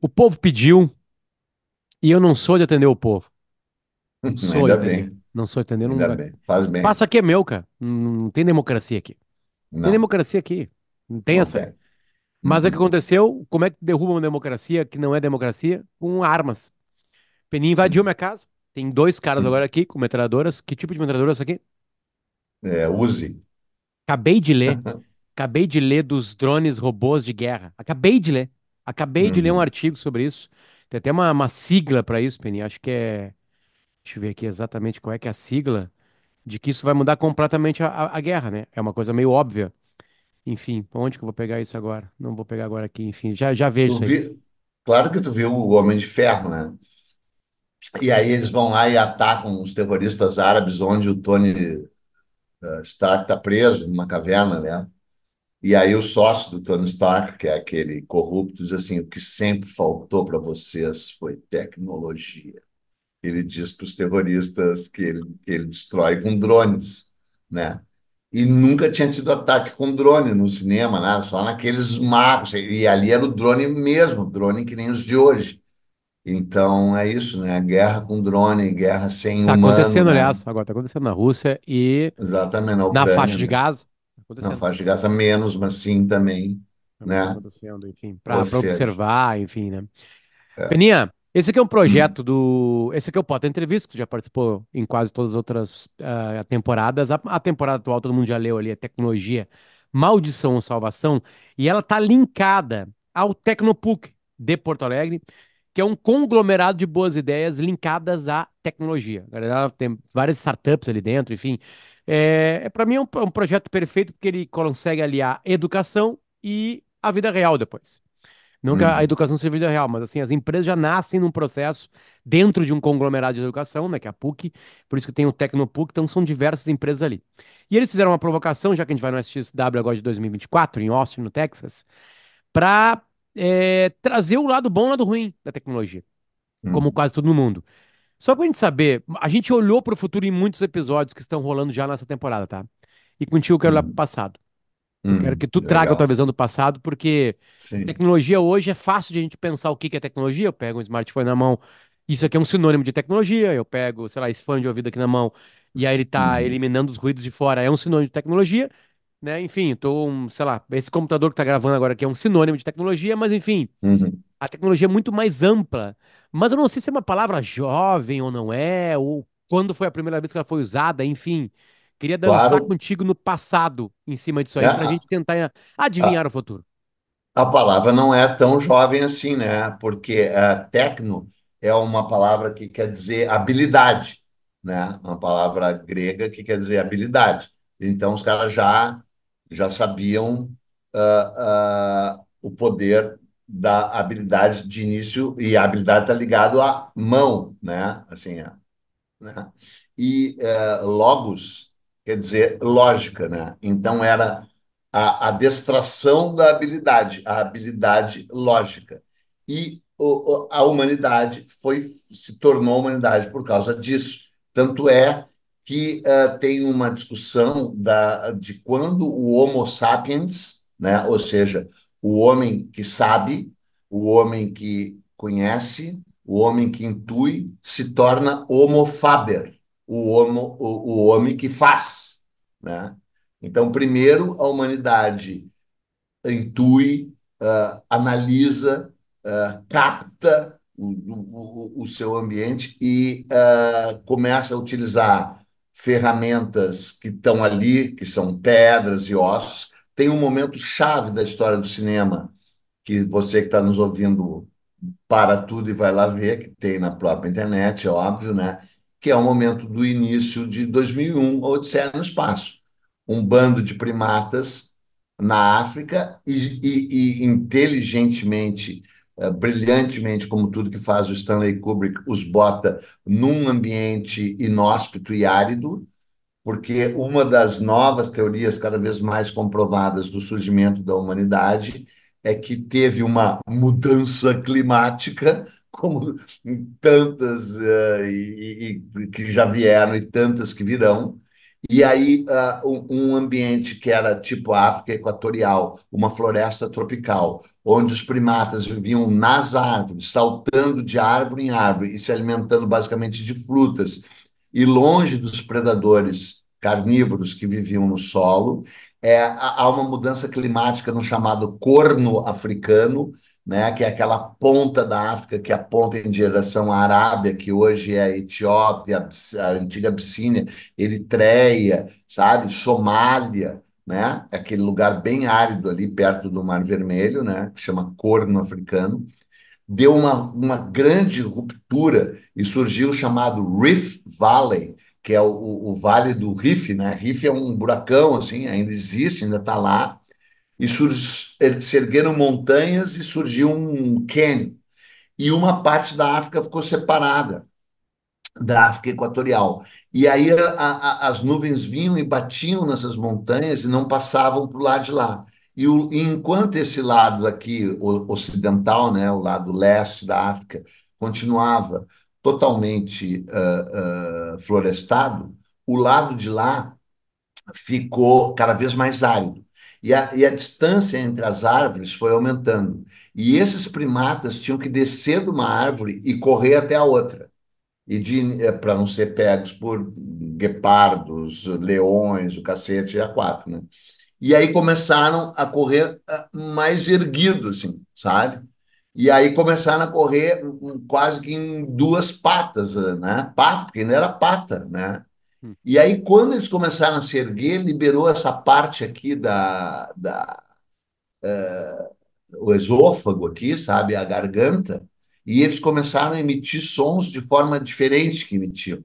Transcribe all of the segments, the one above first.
O povo pediu e eu não sou de atender o povo. Não sou de Ainda atender. bem, Não sou de atender. ainda Não... bem. Faz O bem. espaço aqui é meu, cara. Não, tem democracia aqui. Não tem democracia aqui. Não tem não essa tem. Mas é que Uhum. aconteceu. Como é que derruba uma democracia que não é democracia? Com armas. Peninha invadiu minha casa. Tem dois caras agora aqui com metralhadoras. Que tipo de metralhadora é essa aqui? É, use. Acabei de ler. Acabei de ler dos drones robôs de guerra. Acabei de ler. Acabei de ler um Uhum. artigo sobre isso. Tem até uma, uma sigla para isso, Peninha. Acho que é. Deixa eu ver aqui exatamente qual é que é a sigla. De que isso vai mudar completamente a, a, a guerra, né? É uma coisa meio óbvia. Enfim, onde que eu vou pegar isso agora? Não vou pegar agora aqui, enfim. Já, já vejo Tu isso aí. vi... Claro que tu viu o Homem de Ferro, né? E aí eles vão lá e atacam os terroristas árabes, onde o Tony eh, Stark está preso numa caverna, né? E aí o sócio do Tony Stark, que é aquele corrupto, diz assim: o que sempre faltou para vocês foi tecnologia. Ele diz para os terroristas que ele, que ele destrói com drones, né? E nunca tinha tido ataque com drone no cinema, nada, só naqueles magos. E ali era o drone mesmo, drone que nem os de hoje. Então é isso, né? Guerra com drone, guerra sem Tá humano, acontecendo, né? aliás, agora tá acontecendo na Rússia e Exatamente na na faixa Ucrânia, de né? Gaza. Acontecendo. faixa de Gaza menos, mas sim também, tá né? acontecendo, enfim, para observar, enfim, né? é. Peninha, esse aqui é um Hum, projeto do. Esse aqui é o Pota Entrevista, que tu já participou em quase todas as outras ah, temporadas. A, a temporada atual, todo mundo já leu ali, é Tecnologia, Maldição ou Salvação, e ela tá linkada ao Tecnopuc de Porto Alegre, que é um conglomerado de boas ideias linkadas à tecnologia. Ela tem várias startups ali dentro, enfim. É, é, para mim é um, é um projeto perfeito porque ele consegue aliar educação e a vida real depois. Não que a a uhum, educação seja vida real, mas assim, as empresas já nascem num processo dentro de um conglomerado de educação, né, que é a PUC, por isso que tem o Tecnopuc, então são diversas empresas ali. E eles fizeram uma provocação, já que a gente vai no SXW agora de 2024, em Austin, no Texas, para trazer o lado bom e o lado ruim da tecnologia, como uhum, quase todo mundo. Só pra gente saber, a gente olhou para o futuro em muitos episódios que estão rolando já nessa temporada, tá? E contigo eu quero olhar para o uhum, passado. Eu quero que tu traga a tua Legal. visão do passado, porque Sim. tecnologia hoje é fácil de a gente pensar o que que é tecnologia. Eu pego um smartphone na mão, isso aqui é um sinônimo de tecnologia. Eu pego, sei lá, esse fone de ouvido aqui na mão, e aí ele tá Uhum, eliminando os ruídos de fora, é um sinônimo de tecnologia, né? Enfim, tô, um, sei lá, esse computador que tá gravando agora aqui é um sinônimo de tecnologia, mas enfim, uhum. a tecnologia é muito mais ampla. Mas eu não sei se é uma palavra jovem ou não é, ou quando foi a primeira vez que ela foi usada, enfim. Queria dançar Claro, contigo no passado em cima disso aí, pra A, gente tentar adivinhar a, o futuro. a palavra não é tão jovem assim, né? Porque eh, tecno é uma palavra que quer dizer habilidade, né? Uma palavra grega que quer dizer habilidade. Então, os caras já, já sabiam ah, ah, o poder da habilidade de início, e a habilidade está ligado à mão, né? Assim, né? E eh, logos quer dizer lógica, né? Então era a adestração da habilidade, a habilidade lógica. E o, a humanidade foi se tornou humanidade por causa disso. Tanto é que uh, tem uma discussão da, de quando o Homo sapiens, né? Ou seja, o homem que sabe, o homem que conhece, o homem que intui se torna homo faber, o, homo, o, o homem que faz. Né? Então, primeiro, a humanidade intui, uh, analisa, uh, capta o, o, o, seu ambiente e uh, começa a utilizar ferramentas que estão ali, que são pedras e ossos. Tem um momento chave da história do cinema que você que está nos ouvindo para tudo e vai lá ver, que tem na própria internet, é óbvio, né? Que é o momento do início de 2001, Odisseia no Espaço. Um bando de primatas na África e, e, e inteligentemente, uh, brilhantemente, como tudo que faz o Stanley Kubrick, os bota num ambiente inóspito e árido, porque uma das novas teorias cada vez mais comprovadas do surgimento da humanidade é que teve uma mudança climática, como tantas uh, e, e, que já vieram e tantas que virão, E aí, uh, um, ambiente que era tipo África Equatorial, uma floresta tropical, onde os primatas viviam nas árvores, saltando de árvore em árvore e se alimentando basicamente de frutas, e longe dos predadores carnívoros que viviam no solo, é, há uma mudança climática no chamado corno africano, né, que é aquela ponta da África que aponta em direção à Arábia, que hoje é a Etiópia, a antiga Abissínia, Eritreia, sabe, Somália, né, aquele lugar bem árido ali perto do Mar Vermelho, né, que chama Corno Africano, deu uma, uma grande ruptura e surgiu o chamado Rift Valley, que é o, o, o Vale do Rift, né? Rift é um buracão, assim, ainda existe, ainda está lá, e se ergueram montanhas e surgiu um canyon. E uma parte da África ficou separada da África Equatorial. E aí a, a, as nuvens vinham e batiam nessas montanhas e não passavam para o lado de lá. E, o, enquanto esse lado aqui, ocidental, né, o lado leste da África, continuava totalmente uh, uh, florestado, o lado de lá ficou cada vez mais árido. E a, e a distância entre as árvores foi aumentando. E esses primatas tinham que descer de uma árvore e correr até a outra. E eh, para não ser pegos por guepardos, leões, o cacete e a quatro, né? E aí começaram a correr ah, mais erguidos, assim, sabe? E aí começaram a correr quase que em duas patas, né? Pata, porque ainda era pata, né? E aí, quando eles começaram a se erguer, liberou essa parte aqui da, da uh, o esôfago aqui, sabe, a garganta, e eles começaram a emitir sons de forma diferente que emitiam,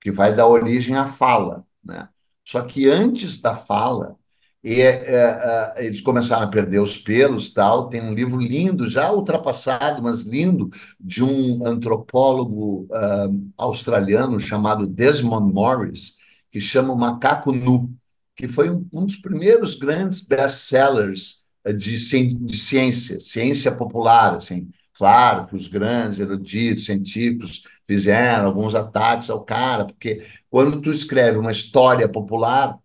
que vai dar origem à fala, né? Só que antes da fala, e, é, é, eles começaram a perder os pelos tal. Tem um livro lindo, já ultrapassado, mas lindo, de um antropólogo uh, australiano chamado Desmond Morris, que chama o Macaco Nu, que foi um, um dos primeiros grandes best-sellers de, de ciência, ciência popular, assim. Claro que os grandes eruditos, científicos, fizeram alguns ataques ao cara, porque quando tu escreve uma história popular,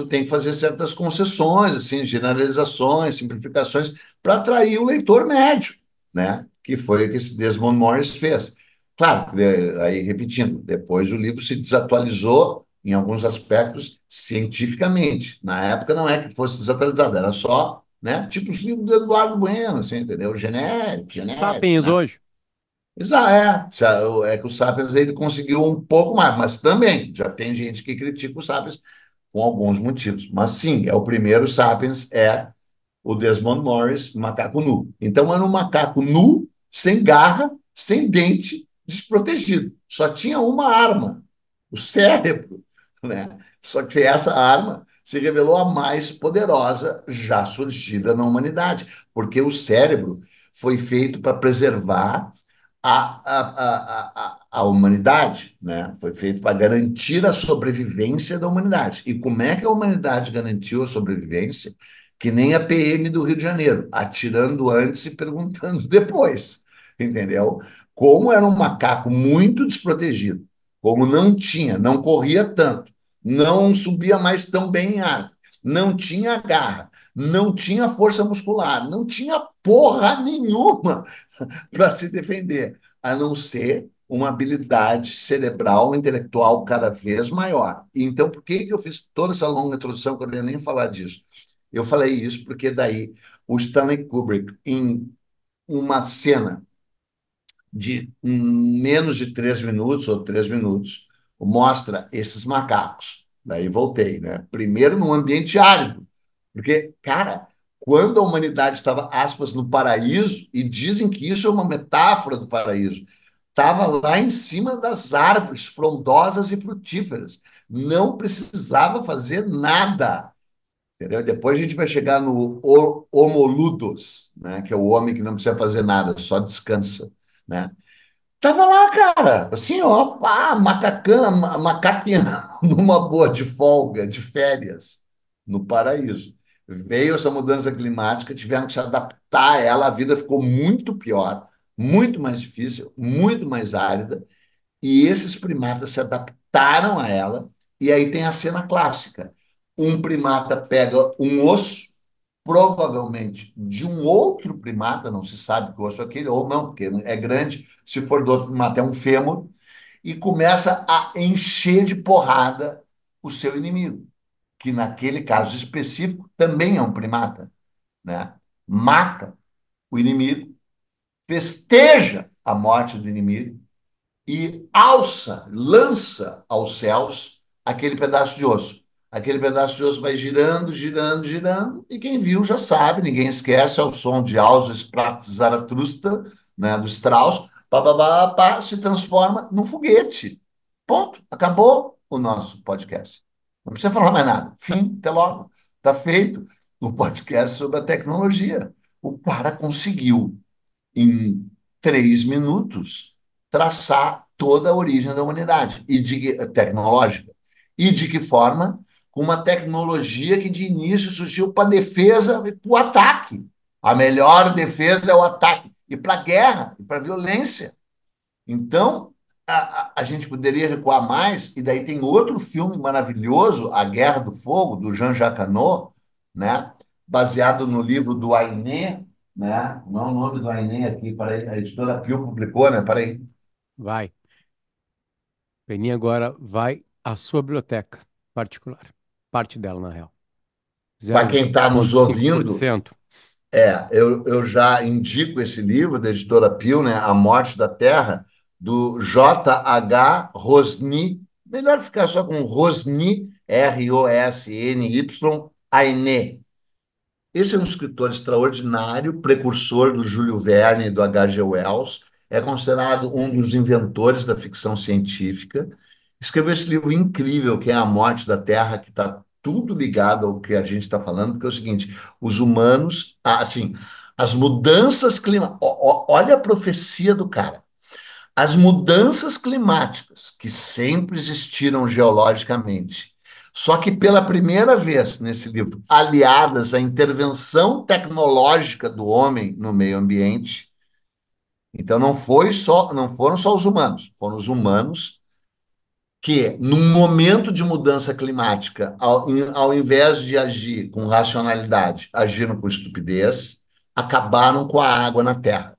tu tem que fazer certas concessões, assim, generalizações, simplificações, para atrair o leitor médio, né? Que foi o que esse Desmond Morris fez. Claro, aí repetindo, depois o livro se desatualizou em alguns aspectos cientificamente. Na época não é que fosse desatualizado, era só, né? Tipo os livros do Eduardo Bueno, assim, entendeu? Genérico, genérico. Sapiens né? hoje. Exato, é. É que o Sapiens ele conseguiu um pouco mais, mas também já tem gente que critica o Sapiens com alguns motivos. Mas sim, é o primeiro Sapiens é o Desmond Morris, macaco nu. Então era um macaco nu, sem garra, sem dente, desprotegido. Só tinha uma arma, o cérebro. Né? Só que essa arma se revelou a mais poderosa já surgida na humanidade, porque o cérebro foi feito para preservar a, a, a, a, humanidade, né? Foi feito para garantir a sobrevivência da humanidade. E como é que a humanidade garantiu a sobrevivência? Que nem a PM do Rio de Janeiro, atirando antes e perguntando depois, entendeu? Como era um macaco muito desprotegido, como não tinha, não corria tanto, não subia mais tão bem em árvore, não tinha garra, não tinha força muscular, não tinha porra nenhuma para se defender, a não ser uma habilidade cerebral, intelectual cada vez maior. Então, por que, eu fiz toda essa longa introdução que eu não nem falar disso? Eu falei isso porque daí o Stanley Kubrick, em uma cena de menos de três minutos ou três minutos, mostra esses macacos. Daí voltei, né? Primeiro num ambiente árido, porque, cara, quando a humanidade estava, aspas, no paraíso, e dizem que isso é uma metáfora do paraíso, estava lá em cima das árvores frondosas e frutíferas. Não precisava fazer nada. Entendeu? Depois a gente vai chegar no homoludos, né? que é o homem que não precisa fazer nada, só descansa. Né? Tava lá, cara, assim, ó, pá, macacão, numa boa de folga, de férias, no paraíso veio essa mudança climática, tiveram que se adaptar a ela, a vida ficou muito pior, muito mais difícil, muito mais árida, e esses primatas se adaptaram a ela E aí tem a cena clássica. Um primata pega um osso, provavelmente de um outro primata, não se sabe que osso é aquele, ou não, porque é grande. Se for do outro primata, é um fêmur, e começa a encher de porrada o seu inimigo, que naquele caso específico também é um primata, né? Mata o inimigo, festeja a morte do inimigo e alça, lança aos céus aquele pedaço de osso. Aquele pedaço de osso vai girando, girando, girando, e quem viu já sabe, ninguém esquece, é o som de Alves Prat Zaratustra, né, do Strauss, pá, pá, pá, pá, se transforma num foguete. Ponto. Acabou o nosso podcast. Não precisa falar mais nada. Fim, até logo. Está feito o podcast sobre a tecnologia. O cara conseguiu, em três minutos, traçar toda a origem da humanidade e de, tecnológica. E de que forma? Com uma tecnologia que de início surgiu para defesa e para o ataque. A melhor defesa é o ataque. E para guerra, e para violência. Então, a, a, gente poderia recuar mais, e daí tem outro filme maravilhoso, A Guerra do Fogo, do Jean-Jacques Annaud, né? baseado no livro do Ainé, né? não é o nome do Ainé aqui, peraí, a editora Pio publicou, né? Peraí. Vai. Peninha agora vai à sua biblioteca particular. Parte dela, na real. Para quem está nos ouvindo, é, eu, eu já indico esse livro da editora Pio, né? A Morte da Terra, do J.H. Rosny. Melhor ficar só com Rosny, R-O-S-N-Y, Ainé. Esse é um escritor extraordinário, precursor do Júlio Verne e do H.G. Wells é considerado um dos inventores da ficção científica. Escreveu esse livro incrível, que é A Morte da Terra, que está tudo ligado ao que a gente está falando, porque é o seguinte: os humanos, assim, as mudanças climáticas. Olha a profecia do cara. As mudanças climáticas, que sempre existiram geologicamente, só que pela primeira vez nesse livro, aliadas à intervenção tecnológica do homem no meio ambiente, então não foi só, não foram só os humanos, foram os humanos que, num momento de mudança climática, ao, ao invés de agir com racionalidade, agiram com estupidez, acabaram com a água na Terra.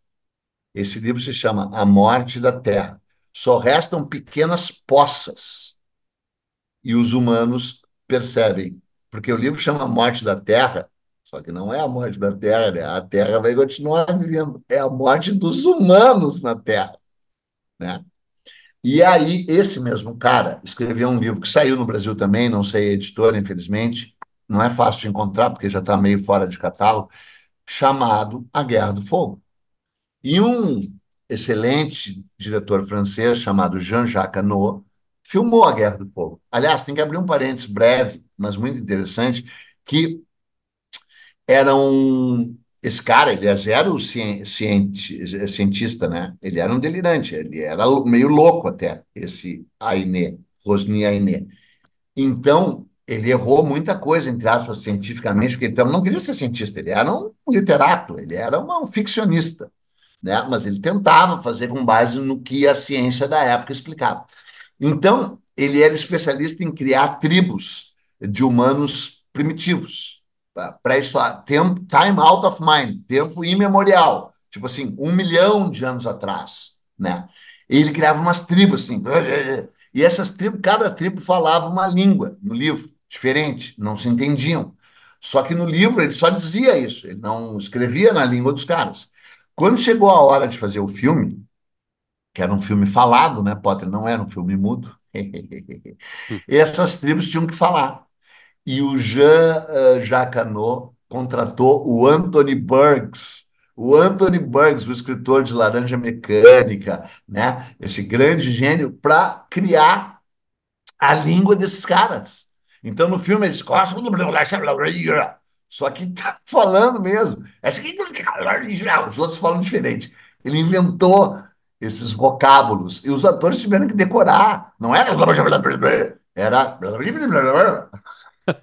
Esse livro se chama A Morte da Terra. Só restam pequenas poças. E os humanos percebem, porque o livro chama Morte da Terra, só que não é a morte da Terra, né? A Terra vai continuar vivendo. É a morte dos humanos na Terra, né? E aí, esse mesmo cara escreveu um livro que saiu no Brasil também, não sei a editora, infelizmente, não é fácil de encontrar, porque já está meio fora de catálogo, chamado A Guerra do Fogo. E um excelente diretor francês chamado Jean-Jacques Annaud filmou A Guerra do Fogo. Aliás, tem que abrir um parênteses breve, mas muito interessante, que era um. Esse cara, ele era o cientista, né? Ele era um delirante, ele era meio louco até, esse Ainé, Rosny Ainé. Então, ele errou muita coisa, entre aspas, cientificamente, porque ele então, não queria ser cientista, ele era um literato, ele era um ficcionista, né? Mas ele tentava fazer com base no que a ciência da época explicava. Então, ele era especialista em criar tribos de humanos primitivos pré-história, time out of mind, tempo imemorial, tipo assim, um milhão de anos atrás, né? Ele criava umas tribos assim, e essas tribos, cada tribo falava uma língua no livro, diferente, não se entendiam. Só que no livro ele só dizia isso, ele não escrevia na língua dos caras. Quando chegou a hora de fazer o filme, que era um filme falado, né, Potter? Não era um filme mudo. essas tribos tinham que falar e o Jean uh, Jacquanot contratou o Anthony Burks. O Anthony Burks, o escritor de Laranja Mecânica, né? esse grande gênio, para criar a língua desses caras. Então, no filme, eles só que tá falando mesmo. Os outros falam diferente. Ele inventou esses vocábulos e os atores tiveram que decorar. Não era. Era.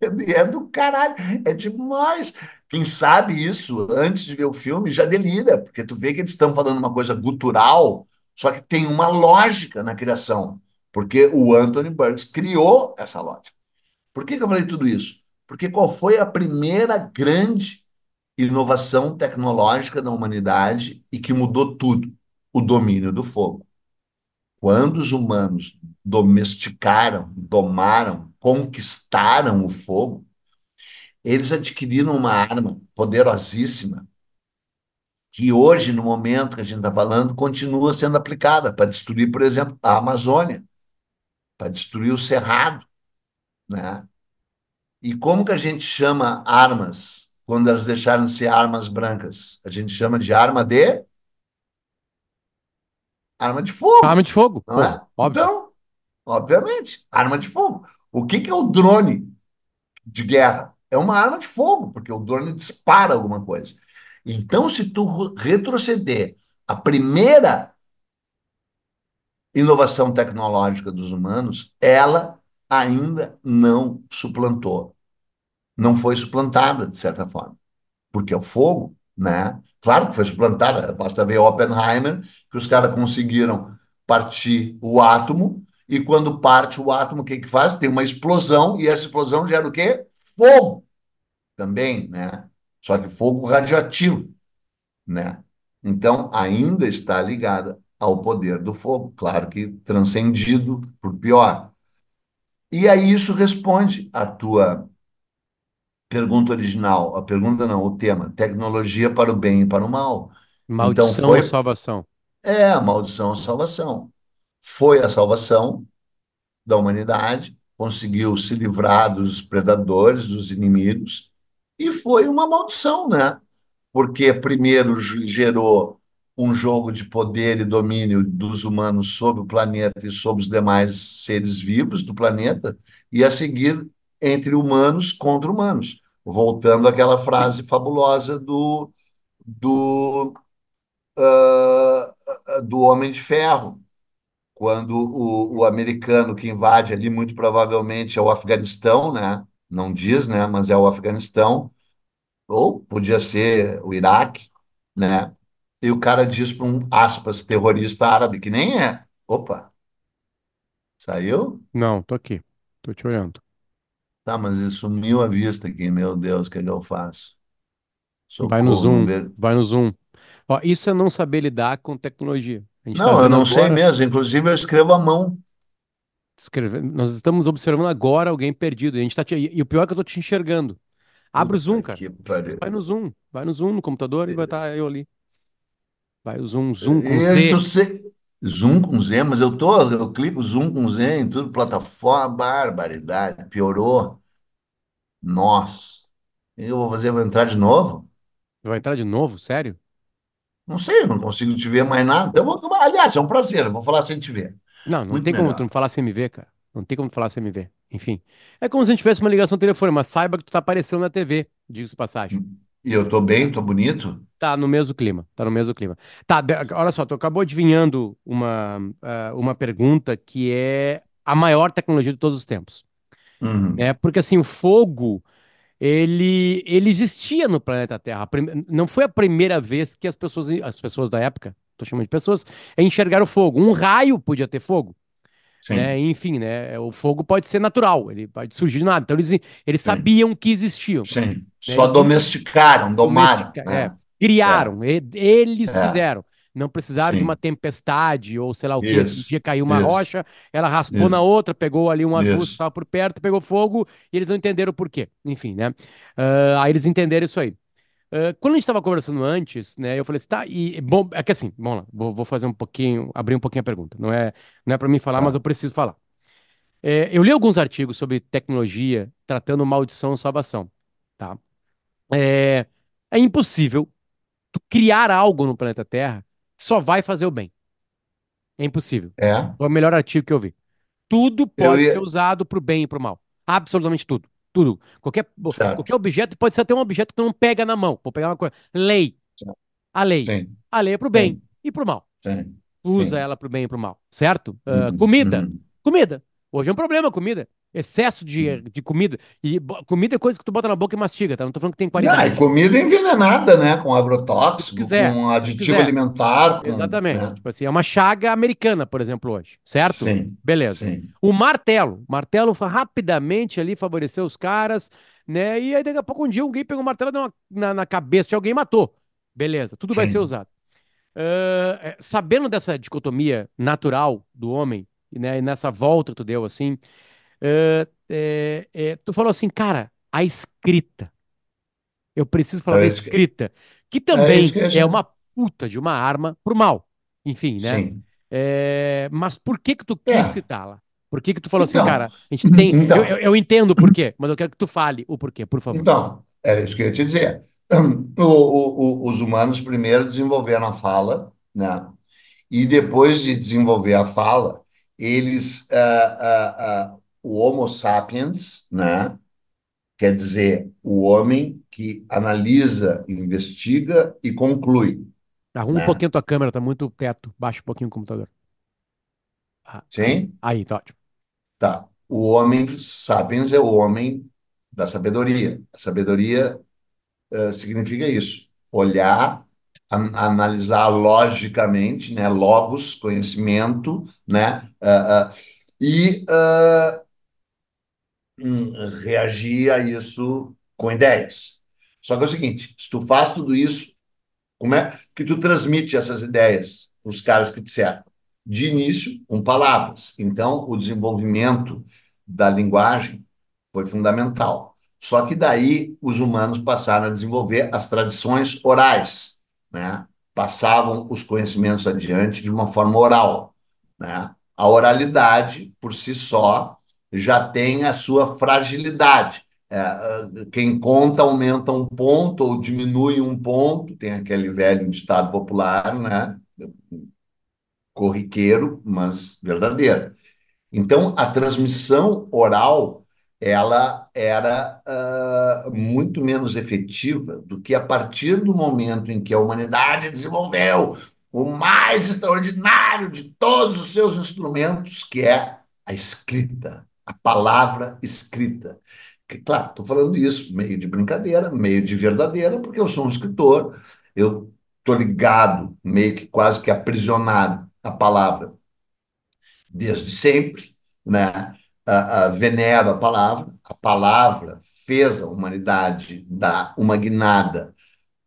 É do caralho, é demais. Quem sabe isso, antes de ver o filme, já delira, porque tu vê que eles estão falando uma coisa gutural, só que tem uma lógica na criação. Porque o Anthony Burns criou essa lógica. Por que, que eu falei tudo isso? Porque qual foi a primeira grande inovação tecnológica da humanidade e que mudou tudo? O domínio do fogo. Quando os humanos domesticaram, domaram, conquistaram o fogo, eles adquiriram uma arma poderosíssima que hoje, no momento que a gente está falando, continua sendo aplicada para destruir, por exemplo, a Amazônia, para destruir o Cerrado, né? E como que a gente chama armas quando elas deixaram de ser armas brancas? A gente chama de arma de arma de Arma fogo, de fogo, não é? óbvio. Então, obviamente, arma de fogo. O que que é o drone de guerra? É uma arma de fogo, porque o drone dispara alguma coisa. Então, se tu retroceder a primeira inovação tecnológica dos humanos, ela ainda não suplantou. Não foi suplantada, de certa forma. Porque é o fogo, né? Claro que foi suplantada, basta ver Oppenheimer, que os caras conseguiram partir o átomo, e quando parte o átomo, o que que faz? Tem uma explosão, e essa explosão gera o quê? Fogo também, né? Só que fogo radioativo, né? Então, ainda está ligada ao poder do fogo, claro que transcendido por pior. E aí isso responde à tua pergunta original, a pergunta não, o tema, tecnologia para o bem e para o mal. Então Maldição ou foi, salvação? é a maldição a salvação. Foi a salvação da humanidade, conseguiu se livrar dos predadores, dos inimigos, e foi uma maldição, né? Porque primeiro gerou um jogo de poder e domínio dos humanos sobre o planeta e sobre os demais seres vivos do planeta, e a seguir entre humanos contra humanos, voltando àquela frase fabulosa do, do, uh, do Homem de Ferro, quando o, o americano que invade ali, muito provavelmente é o Afeganistão, né? Não diz, né? Mas é o Afeganistão, ou podia ser o Iraque, né? E o cara diz para um, aspas, terrorista árabe, que nem é. Opa, saiu? Não, tô aqui. Tô te olhando. Tá, mas ele sumiu a vista aqui, meu Deus, o que é que eu faço? Vai no Socorro, não Zoom, ver. vai no Zoom. Ó, isso é não saber lidar com tecnologia. A gente tá Não, eu vendo não sei agora, mesmo. Inclusive, eu escrevo à mão. escreve- nós estamos observando agora alguém perdido. E, a gente tá te- e e o pior é que eu tô Vai o Zoom, Zoom com Eu Z. Zoom com Z, mas eu tô, eu clico Zoom com Z em tudo, plataforma, barbaridade, piorou. Nossa. Eu vou fazer, vou entrar de novo? Vai entrar de novo? Sério? Não sei, eu não consigo te ver mais nada. Eu vou, aliás, é um prazer, eu vou falar sem te ver. Não, não Muito tem como tu melhor. não falar sem me ver, cara. Não tem como tu falar sem me ver. Enfim. É como se a gente tivesse uma ligação telefônica, mas saiba que tu tá aparecendo na TV, diga-se passagem. E eu tô bem, tô bonito? Tá no mesmo clima, tá no mesmo clima. Tá, de- olha só, tu acabou adivinhando uma, ah, uma pergunta que é a maior tecnologia de todos os tempos, Uhum. né? Porque assim, o fogo, ele, ele existia no planeta Terra. A Não foi a primeira vez que as pessoas, as pessoas da época, tô chamando de pessoas, enxergaram fogo. Um raio podia ter fogo né? Sim, Enfim, né? O fogo pode ser natural, ele pode surgir de nada. Então eles, eles sim, sabiam que existiam, sim. né? Só Eles domesticaram, domaram, domesticaram, é, né? É, criaram, e- eles é, fizeram. Não precisaram de uma sim. tempestade ou sei lá o quê. Um dia caiu uma isso, rocha, ela raspou na isso, outra, pegou ali um arbusto que estava por perto, pegou fogo e eles não entenderam o porquê. Enfim, né? Ah, aí eles entenderam isso aí. Ah, quando a gente estava conversando antes, né, eu falei assim, tá, e bom, é que assim, vamos lá, vou, vou fazer um pouquinho, abrir um pouquinho a pergunta. Não é, não é para mim falar, mas eu Tá. preciso falar. É, eu li alguns artigos sobre tecnologia tratando maldição e salvação, tá? É, é impossível criar algo no planeta Terra que só vai fazer o bem. É impossível. É, Foi o melhor artigo que eu vi. Tudo eu pode ser ia. usado para o bem e para o mal. Absolutamente tudo. Tudo. Qualquer, Certo. qualquer objeto pode ser até um objeto que tu não pega na mão. Vou pegar uma coisa. Lei. A lei. Sim, A lei é para o bem sim, e para o mal. sim, Usa ela para o bem e para o mal. Certo? Uhum, comida. uhum. Comida. Hoje é um problema a comida. Excesso de, de comida. E comida é coisa que tu bota na boca e mastiga, tá? Não tô falando que tem Ah, e qualidade. comida envenenada, né? Com agrotóxico, quiser, com aditivo alimentar, com, Exatamente. né? Tipo assim, é uma chaga americana, por exemplo, hoje, certo? Sim, Beleza. sim, O martelo. Martelo fa- rapidamente ali favoreceu os caras, né? E aí daqui a pouco um dia alguém pegou o martelo deu uma- na, na cabeça de alguém e matou. Beleza, tudo vai ser sim. usado. É, sabendo dessa dicotomia natural do homem, né? E nessa volta que tu deu assim, é, é, tu falou assim, cara, a escrita. Eu preciso falar da É que, escrita, que é também eu é uma puta de uma arma pro mal. Enfim, né? Sim. É, mas por que que tu quis É. citá-la? Por que que tu falou assim, Então, cara, a gente tem... Eu, então, eu, eu entendo o porquê, mas eu quero que tu fale o porquê, por favor. então, era isso que eu ia te dizer. O- o- o- os humanos primeiro desenvolveram a fala, né? E depois de desenvolver a fala, eles, ah, ah, ah, o Homo sapiens, né? Quer dizer, o homem que analisa, investiga e conclui, Arruma um né? pouquinho tua câmera, tá muito teto. Baixa um pouquinho o computador. Ah, Sim? aí, tá ótimo. Tá. O homem sapiens é o homem da sabedoria. A sabedoria significa isso: olhar, an- analisar logicamente, né? Logos, conhecimento, né? Ah, ah, e hum, reagir a isso com ideias. Só que é o seguinte: se tu faz tudo isso Como é que tu transmite essas ideias para os caras que te cercam? De início, com palavras. Então, o desenvolvimento da linguagem foi fundamental. Só que daí os humanos passaram a desenvolver as tradições orais, né? Passavam os conhecimentos adiante de uma forma oral, né? A oralidade, por si só, já tem a sua fragilidade. É, quem conta aumenta um ponto ou diminui um ponto, tem aquele velho ditado popular, né? Corriqueiro, mas verdadeiro. Então, a transmissão oral ela era uh, muito menos efetiva do que a partir do momento em que a humanidade desenvolveu o mais extraordinário de todos os seus instrumentos, que é a escrita, a palavra escrita. Que, claro, estou falando isso meio de brincadeira, meio de verdadeira, porque eu sou um escritor, eu estou ligado, meio que quase que aprisionado à palavra desde sempre, né? A, a, venero a palavra, a palavra fez a humanidade dar uma guinada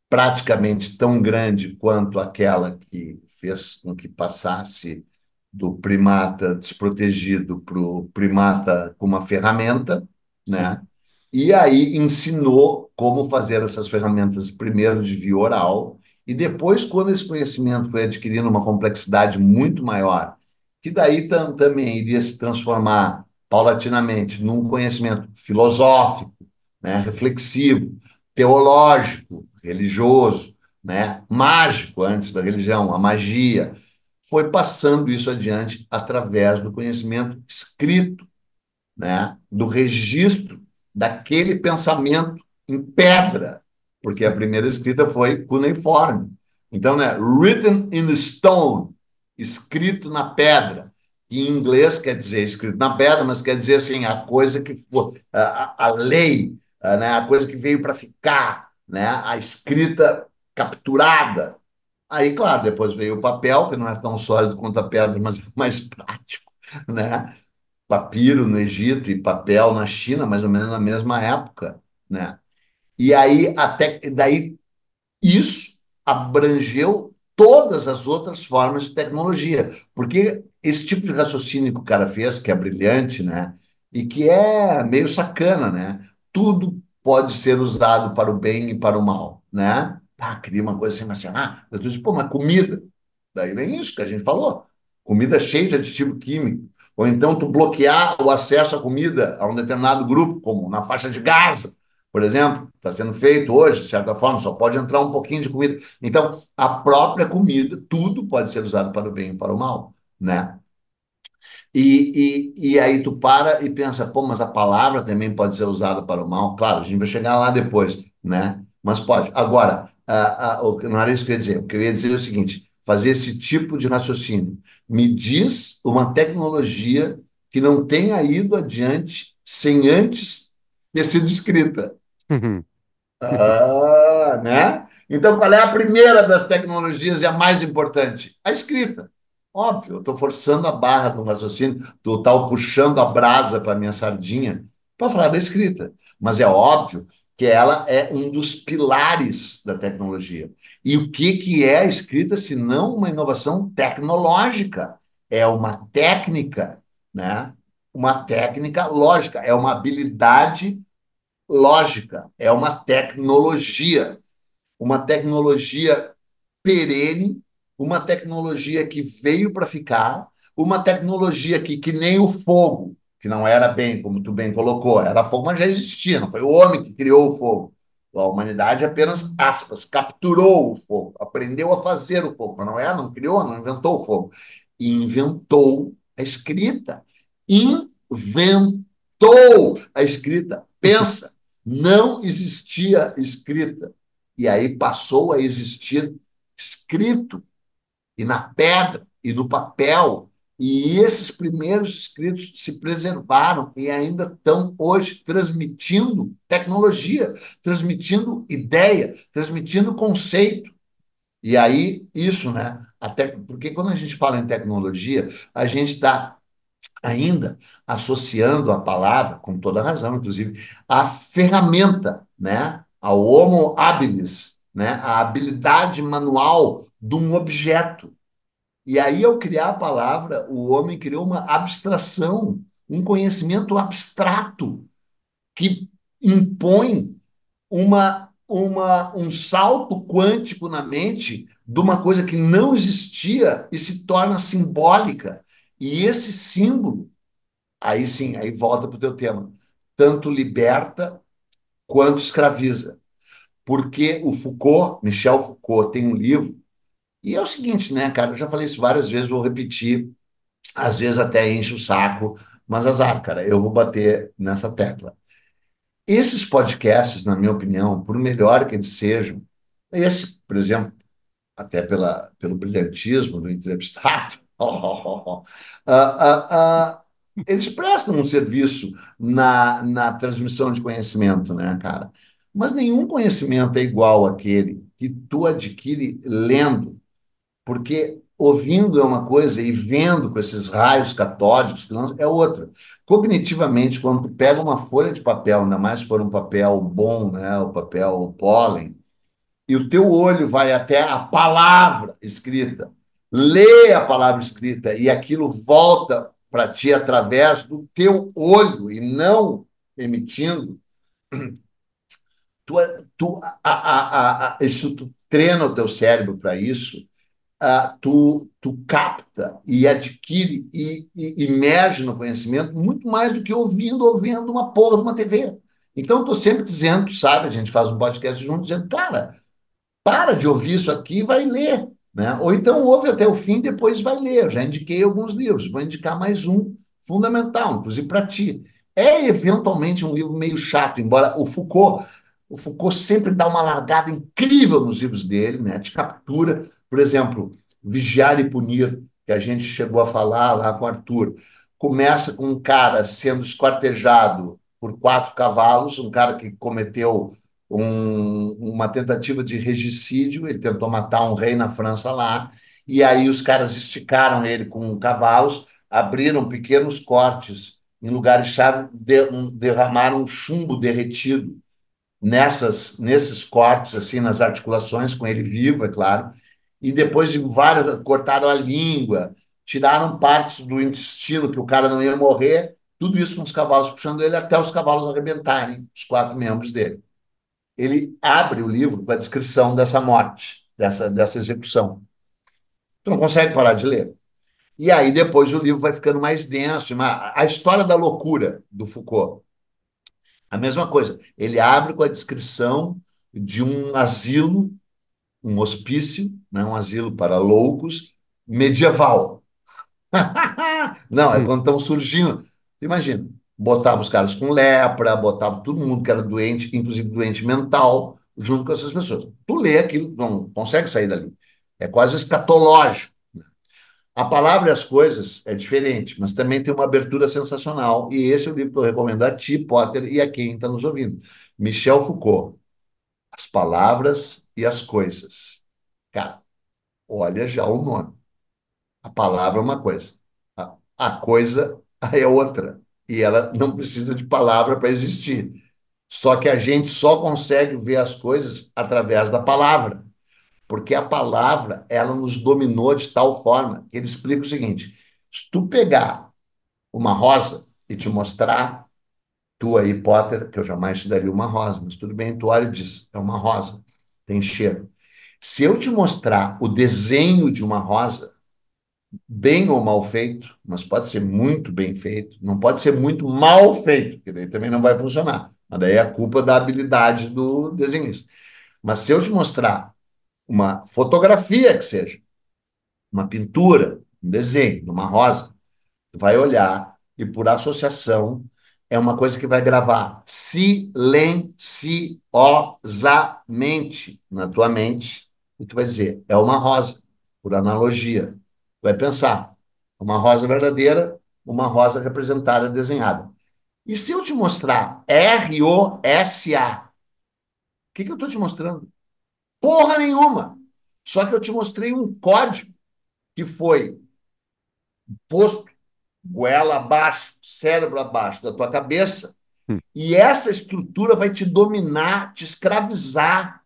praticamente tão grande quanto aquela que fez com que passasse do primata desprotegido para o primata com uma ferramenta, né? Sim. E aí ensinou como fazer essas ferramentas primeiro de via oral e depois, quando esse conhecimento foi adquirindo uma complexidade muito maior que daí tam, também iria se transformar paulatinamente num conhecimento filosófico, né, reflexivo, teológico, religioso, né, mágico antes da religião, a magia, foi passando isso adiante através do conhecimento escrito, né, do registro daquele pensamento em pedra, porque a primeira escrita foi cuneiforme. Então, né, written in stone, escrito na pedra. Em inglês quer dizer escrito na pedra, mas quer dizer assim, a coisa que foi, a, a lei, a, né, a coisa que veio para ficar, né, a escrita capturada. Aí, claro, depois veio o papel, que não é tão sólido quanto a pedra, mas é mais prático, né? Papiro no Egito e papel na China, mais ou menos na mesma época, né? E aí, até daí, isso abrangeu todas as outras formas de tecnologia. Porque esse tipo de raciocínio que o cara fez, que é brilhante, né? E que é meio sacana, né? Tudo pode ser usado para o bem e para o mal, né? Ah, cria uma coisa assim, assim, ah, eu disse, pô, mas comida. Daí vem isso que a gente falou. Comida cheia de aditivo químico. Ou então tu bloquear o acesso à comida a um determinado grupo, como na faixa de Gaza, por exemplo, está sendo feito hoje, de certa forma, só pode entrar um pouquinho de comida. Então, a própria comida, tudo pode ser usado para o bem e para o mal, né? E, e, e aí tu para e pensa, pô, mas a palavra também pode ser usada para o mal. Claro, a gente vai chegar lá depois, né? Mas pode. Agora, a, a, não era isso que eu ia dizer. O que eu ia dizer é o seguinte: fazer esse tipo de raciocínio. Me diz uma tecnologia que não tenha ido adiante sem antes ter sido escrita. Uhum. Ah, né? Então, qual é a primeira das tecnologias e a mais importante? A escrita. Óbvio, eu estou forçando a barra do raciocínio, estou puxando a brasa para minha sardinha para falar da escrita. Mas é óbvio que ela é um dos pilares da tecnologia. E o que, que é a escrita se não uma inovação tecnológica? É uma técnica, né? Uma técnica lógica, é uma habilidade lógica, é uma tecnologia, uma tecnologia perene, uma tecnologia que veio para ficar, uma tecnologia que, que nem o fogo, que não era bem, como tu bem colocou, era fogo, mas já existia, não foi o homem que criou o fogo. A humanidade apenas, aspas, capturou o fogo, aprendeu a fazer o fogo, não é, não criou, não inventou o fogo. Inventou a escrita. Inventou a escrita. Pensa, não existia escrita. E aí passou a existir escrito, e na pedra, e no papel. E esses primeiros escritos se preservaram e ainda estão hoje transmitindo tecnologia, transmitindo ideia, transmitindo conceito. E aí, isso, né? Até porque quando a gente fala em tecnologia, a gente está ainda associando a palavra, com toda razão, inclusive, à ferramenta, né? ao homo habilis, né? a habilidade manual de um objeto. E aí, ao criar a palavra, o homem criou uma abstração, um conhecimento abstrato que impõe uma, uma, um salto quântico na mente de uma coisa que não existia e se torna simbólica. E esse símbolo, aí sim, aí volta para o teu tema, tanto liberta quanto escraviza. Porque o Foucault, Michel Foucault, tem um livro, e é o seguinte, né, cara, eu já falei isso várias vezes, vou repetir, às vezes até enche o saco, mas azar, cara, eu vou bater nessa tecla. Esses podcasts, na minha opinião, por melhor que eles sejam, esse, por exemplo, até pela, pelo brilhantismo do entrevistado, uh, uh, uh, eles prestam um serviço na, na transmissão de conhecimento, né, cara? Mas nenhum conhecimento é igual àquele que tu adquire lendo, porque ouvindo é uma coisa e vendo com esses raios catódicos é outra. Cognitivamente, quando tu pega uma folha de papel, ainda mais se for um papel bom, né, o papel pólen, e o teu olho vai até a palavra escrita, lê a palavra escrita e aquilo volta para ti através do teu olho e não emitindo, tu, tu, a, a, a, isso, tu treina o teu cérebro para isso, uh, tu, tu capta e adquire e, e no conhecimento muito mais do que ouvindo ou vendo uma porra de uma TV. Então, estou sempre dizendo, sabe, a gente faz um podcast junto, dizendo, cara, para de ouvir isso aqui e vai ler. Né? Ou então ouve até o fim e depois vai ler. Já indiquei alguns livros, vou indicar mais um fundamental, inclusive para ti. É eventualmente um livro meio chato, embora o Foucault, o Foucault sempre dá uma largada incrível nos livros dele, né? Captura, por exemplo, Vigiar e Punir, que a gente chegou a falar lá com o Arthur. Começa com um cara sendo esquartejado por quatro cavalos, um cara que cometeu um, uma tentativa de regicídio, ele tentou matar um rei na França lá, e aí os caras esticaram ele com cavalos, abriram pequenos cortes em lugares-chave, de, um, derramaram chumbo derretido nessas, nesses cortes, assim, nas articulações, com ele vivo, é claro, e depois de vários, cortaram a língua, tiraram partes do intestino, que o cara não ia morrer, tudo isso com os cavalos puxando ele até os cavalos arrebentarem, os quatro membros dele ele abre o livro com a descrição dessa morte, dessa, dessa execução. Tu não consegue parar de ler. E aí depois o livro vai ficando mais denso. A história da loucura do Foucault. A mesma coisa. Ele abre com a descrição de um asilo, um hospício, né, um asilo para loucos medieval. não, é quando estão surgindo. Imagina, botava os caras com lepra, botava todo mundo que era doente, inclusive doente mental, junto com essas pessoas. Tu lê aquilo, não consegue sair dali. É quase escatológico. Né? A palavra e as coisas é diferente, mas também tem uma abertura sensacional. E esse é o livro que eu recomendo a ti, Potter, e a quem está nos ouvindo. Michel Foucault. As palavras e as coisas. Cara, olha já o nome. A palavra é uma coisa, a, a coisa é outra. E ela não precisa de palavra para existir. Só que a gente só consegue ver as coisas através da palavra. Porque a palavra, ela nos dominou de tal forma que ele explica o seguinte: se tu pegar uma rosa e te mostrar, tu aí, Potter, que eu jamais te daria uma rosa, mas tudo bem, tu olha e diz, é uma rosa, tem cheiro. Se eu te mostrar o desenho de uma rosa, bem ou mal feito, mas pode ser muito bem feito, não pode ser muito mal feito, porque daí também não vai funcionar. Mas daí é a culpa da habilidade do desenhista. Mas se eu te mostrar uma fotografia que seja, uma pintura, um desenho, uma rosa, tu vai olhar e por associação é uma coisa que vai gravar silenciosamente na tua mente e tu vai dizer, é uma rosa, por analogia. Vai pensar, uma rosa verdadeira, uma rosa representada, desenhada. E se eu te mostrar R-O-S-A, o que, que eu estou te mostrando? Porra nenhuma! Só que eu te mostrei um código que foi posto goela abaixo, cérebro abaixo da tua cabeça, hum. e essa estrutura vai te dominar, te escravizar.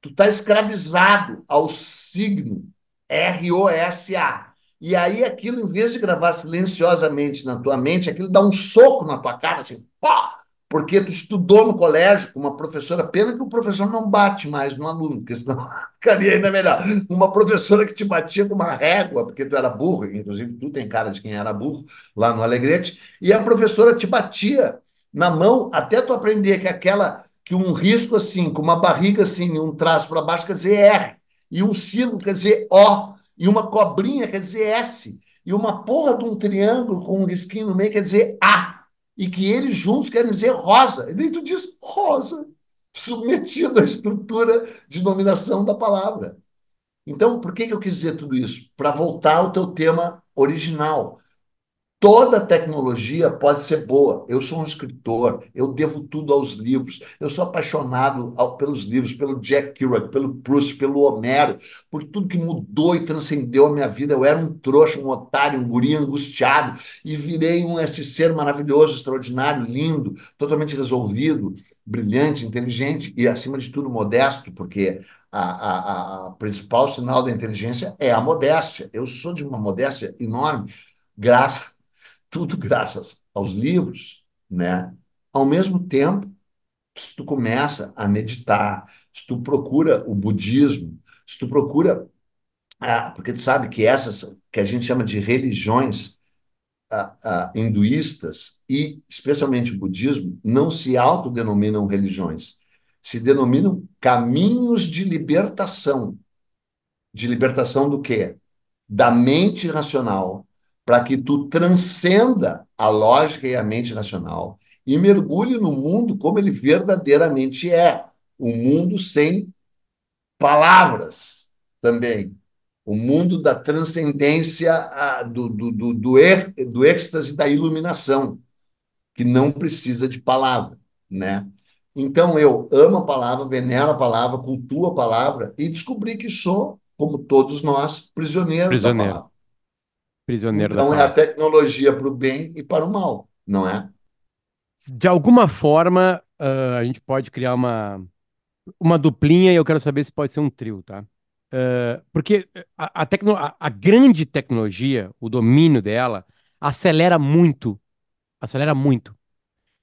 Tu está escravizado ao signo R-O-S-A. E aí aquilo, em vez de gravar silenciosamente na tua mente, aquilo dá um soco na tua cara, assim, pá! Porque tu estudou no colégio com uma professora, pena que o professor não bate mais no aluno, porque senão ficaria ainda melhor. Uma professora que te batia com uma régua, porque tu era burro, inclusive tu tem cara de quem era burro lá no Alegrete, e a professora te batia na mão até tu aprender que aquela que um risco assim, com uma barriga assim, um traço para baixo quer dizer R, e um círculo quer dizer O e uma cobrinha quer dizer S, e uma porra de um triângulo com um risquinho no meio quer dizer A, e que eles juntos querem dizer rosa. E daí tu diz rosa, submetido à estrutura de nominação da palavra. Então, por que eu quis dizer tudo isso? Para voltar ao teu tema original. Toda tecnologia pode ser boa. Eu sou um escritor, eu devo tudo aos livros. Eu sou apaixonado ao, pelos livros, pelo Jack Kerouac, pelo Proust, pelo Homero, por tudo que mudou e transcendeu a minha vida. Eu era um trouxa, um otário, um guri angustiado e virei um esse ser maravilhoso, extraordinário, lindo, totalmente resolvido, brilhante, inteligente e, acima de tudo, modesto, porque a, a, a principal sinal da inteligência é a modéstia. Eu sou de uma modéstia enorme, graças tudo graças aos livros, né? Ao mesmo tempo, se tu começa a meditar, se tu procura o budismo, se tu procura, ah, porque tu sabe que essas que a gente chama de religiões ah, ah, hinduístas e especialmente o budismo não se autodenominam religiões, se denominam caminhos de libertação. De libertação do quê? Da mente racional, para que tu transcenda a lógica e a mente racional e mergulhe no mundo como ele verdadeiramente é, um mundo sem palavras também, o mundo da transcendência, do, do, do, do, do êxtase da iluminação, que não precisa de palavra, né? Então eu amo a palavra, venero a palavra, cultuo a palavra e descobri que sou, como todos nós, prisioneiro, prisioneiro. da palavra prisioneiro então da é a tecnologia para o bem e para o mal, não é? De alguma forma, uh, a gente pode criar uma, uma duplinha e eu quero saber se pode ser um trio, tá? Uh, porque a, a, tecno, a, a, grande tecnologia, o domínio dela, acelera muito. Acelera muito.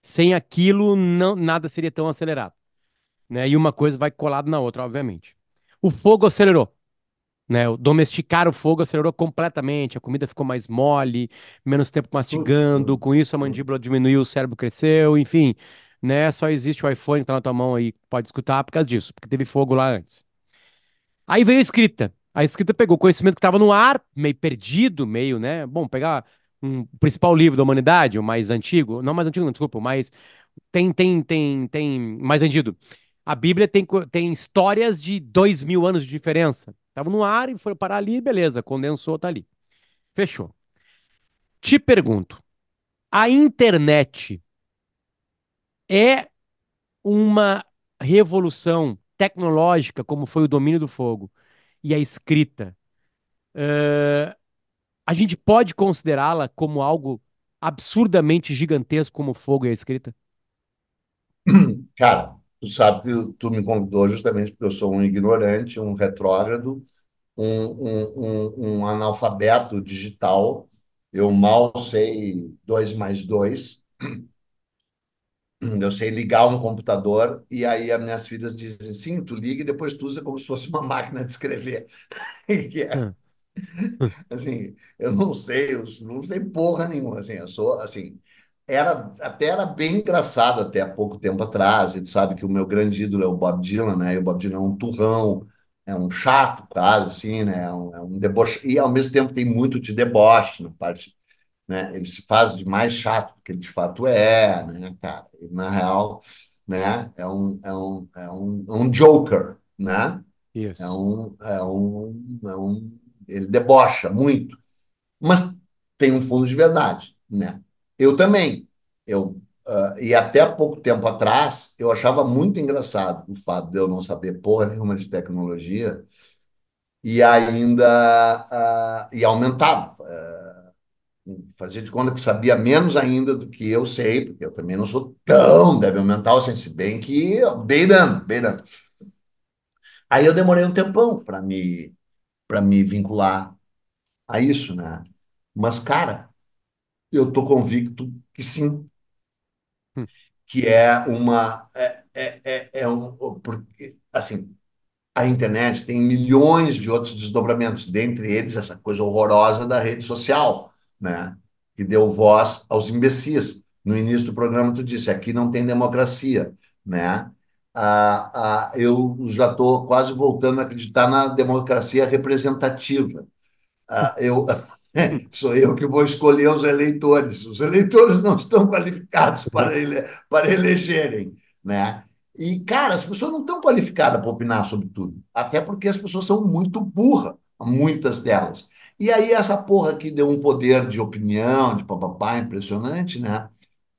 Sem aquilo, não, nada seria tão acelerado. Né? E uma coisa vai colado na outra, obviamente. O fogo acelerou. Né, domesticar o fogo acelerou completamente, a comida ficou mais mole, menos tempo mastigando, com isso a mandíbula diminuiu, o cérebro cresceu, enfim, né? Só existe o iPhone que tá na tua mão aí, pode escutar por causa disso, porque teve fogo lá antes. Aí veio a escrita. A escrita pegou o conhecimento que estava no ar, meio perdido, meio, né? Bom, pegar um principal livro da humanidade, o mais antigo, não mais antigo, não, desculpa, mas tem, tem, tem, tem mais vendido. A Bíblia tem, tem histórias de dois mil anos de diferença. Tava no ar e foi parar ali, beleza, condensou, tá ali. Fechou. Te pergunto, a internet é uma revolução tecnológica, como foi o domínio do fogo e a escrita? eh, a gente pode considerá-la como algo absurdamente gigantesco como o fogo e a escrita? Cara, tu sabe que tu me convidou justamente porque eu sou um ignorante, um retrógrado, um, um, um, um analfabeto digital. Eu mal sei dois mais dois. Eu sei ligar um computador e aí as minhas filhas dizem, sim, tu liga e depois tu usa como se fosse uma máquina de escrever. Que é, Hum, assim, eu não sei, eu não sei porra nenhuma, assim, eu sou, assim, era, até era bem engraçado até há pouco tempo atrás, e tu sabe que o meu grande ídolo é o Bob Dylan, né, e o Bob Dylan é um turrão, é um chato, claro, assim, né, é um, é um deboche, e ao mesmo tempo tem muito de deboche na parte né? Ele se faz de mais chato do que ele de fato é, né, cara? E, na real, né? É um, é um, é um, é um joker, né? É Isso. um, é um, é um, ele debocha muito, mas tem um fundo de verdade, né? Eu também, eu ah, e até pouco tempo atrás eu achava muito engraçado o fato de eu não saber porra nenhuma de tecnologia e ainda ah, e aumentava fazia de conta que sabia menos ainda do que eu sei, porque eu também não sou tão débil mental, sem se bem que beirando, beirando. Aí eu demorei um tempão para me para me vincular a isso, né? Mas cara, eu tô convicto que sim, Hum, que é uma é, é, é, é um porque assim a internet tem milhões de outros desdobramentos, dentre eles essa coisa horrorosa da rede social, né? Que deu voz aos imbecis. No início do programa, tu disse: aqui não tem democracia, né? Ah, ah, eu já estou quase voltando a acreditar na democracia representativa. Ah, eu sou eu que vou escolher os eleitores. Os eleitores não estão qualificados hum. para, ele, para elegerem, né? E, cara, as pessoas não estão qualificadas para opinar sobre tudo, até porque as pessoas são muito burras, muitas delas. E aí essa porra que deu um poder de opinião, de papapá, impressionante, né,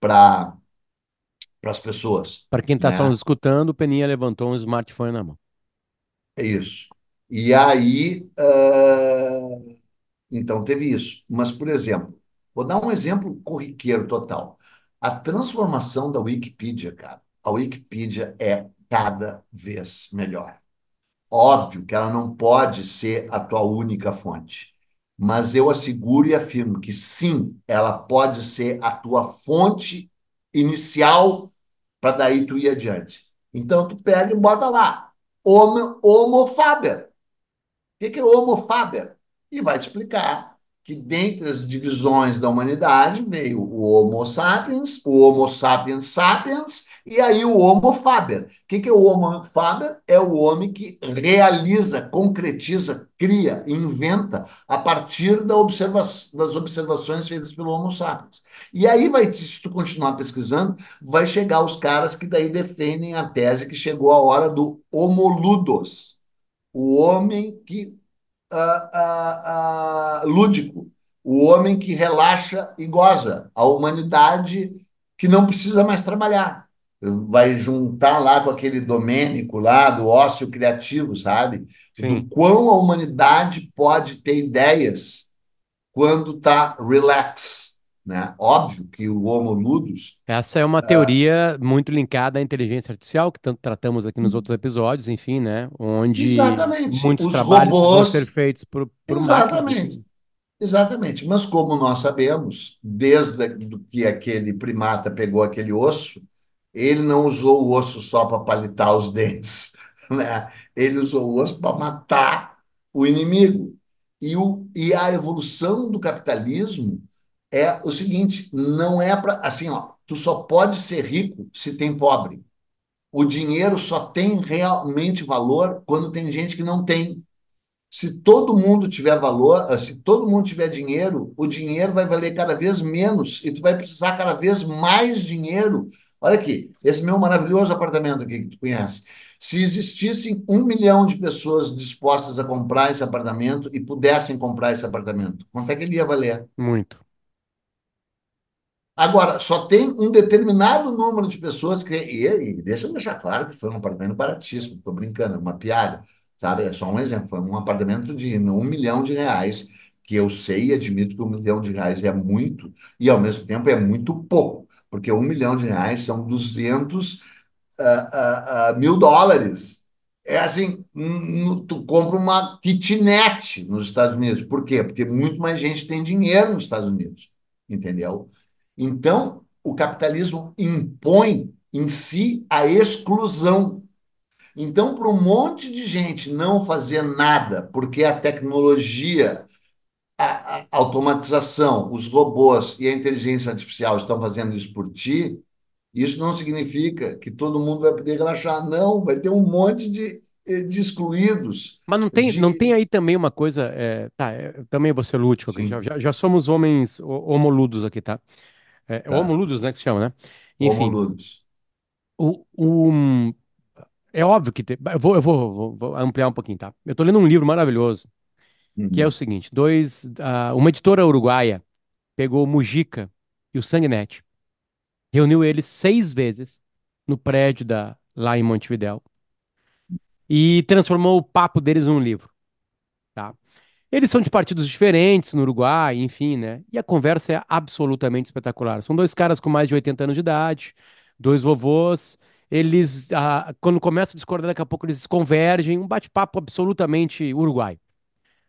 para as pessoas, Para quem está só né? nos escutando, o Peninha levantou um smartphone na mão. É isso. E aí, ah, Então, teve isso. Mas, por exemplo, vou dar um exemplo corriqueiro total. A transformação da Wikipedia, cara. A Wikipedia é cada vez melhor. Óbvio que ela não pode ser a tua única fonte, mas eu asseguro e afirmo que sim, ela pode ser a tua fonte inicial para daí tu ir adiante. Então, tu pega e bota lá, Homo, Homo Faber que é o Homo faber? E vai te explicar que dentre as divisões da humanidade veio o Homo sapiens, o Homo sapiens sapiens e aí o Homo faber. O que é o Homo faber? É o homem que realiza, concretiza, cria, inventa a partir da observa das observações feitas pelo Homo sapiens. E aí vai, se tu continuar pesquisando, vai chegar os caras que daí defendem a tese que chegou a hora do Homo ludus, o homem que ah, ah, lúdico, o homem que relaxa e goza, a humanidade que não precisa mais trabalhar. Vai juntar lá com aquele Domênico lá do ócio criativo, sabe? Do Sim. quão a humanidade pode ter ideias quando está relax, né? Óbvio que o Homo ludus, Essa é uma teoria muito linkada à inteligência artificial, que tanto tratamos aqui nos outros episódios, enfim, né? Onde exatamente, muitos os trabalhos vão ser robôs, feitos por, por exatamente. Exatamente, mas como nós sabemos, desde que aquele primata pegou aquele osso, ele não usou o osso só para palitar os dentes, né? Ele usou o osso para matar o inimigo. E, o, e a evolução do capitalismo é o seguinte: não é para assim, ó, tu só pode ser rico se tem pobre. O dinheiro só tem realmente valor quando tem gente que não tem. Se todo mundo tiver valor, se todo mundo tiver dinheiro, o dinheiro vai valer cada vez menos e tu vai precisar cada vez mais dinheiro Olha aqui, esse meu maravilhoso apartamento aqui que tu conhece. Se existissem um milhão de pessoas dispostas a comprar esse apartamento e pudessem comprar esse apartamento, quanto é que ele ia valer? Muito. Agora, só tem um determinado número de pessoas que. E, e deixa eu deixar claro que foi um apartamento baratíssimo, estou brincando, é uma piada, sabe? É só um exemplo. Foi um apartamento de um milhão de reais, que eu sei e admito que um milhão de reais é muito, e ao mesmo tempo é muito pouco, porque um milhão de reais são 200 ah, ah, ah, mil dólares. É assim, um- tu compra uma kitnet nos Estados Unidos. Por quê? Porque muito mais gente tem dinheiro nos Estados Unidos, entendeu? Então, o capitalismo impõe em si a exclusão. Então, para um monte de gente não fazer nada, porque a tecnologia, a, a automatização, os robôs e a inteligência artificial estão fazendo isso por ti, isso não significa que todo mundo vai poder relaxar. Não, vai ter um monte de, de excluídos, Mas não tem, não tem de. aí também uma coisa. é, tá, é, eu também vou ser lúdico aqui. Já, já, somos homens ho- homoludos aqui, tá? É, tá. homoludos, né, que se chama, né? Enfim, Homoludos. o, o, é óbvio que tem, eu vou, eu vou, vou- ampliar um pouquinho, tá? Eu tô lendo um livro maravilhoso, que é o Uhum, seguinte: dois, ah, uma editora uruguaia pegou o Mujica e o Sanguinetti, reuniu eles seis vezes no prédio da, lá em Montevidéu e transformou o papo deles num livro. tá? Eles são de partidos diferentes no Uruguai, enfim, né? E a conversa é absolutamente espetacular. São dois caras com mais de 80 anos de idade, dois vovôs. Eles, ah, quando começam a discordar, daqui a pouco eles convergem. Um bate-papo absolutamente uruguai.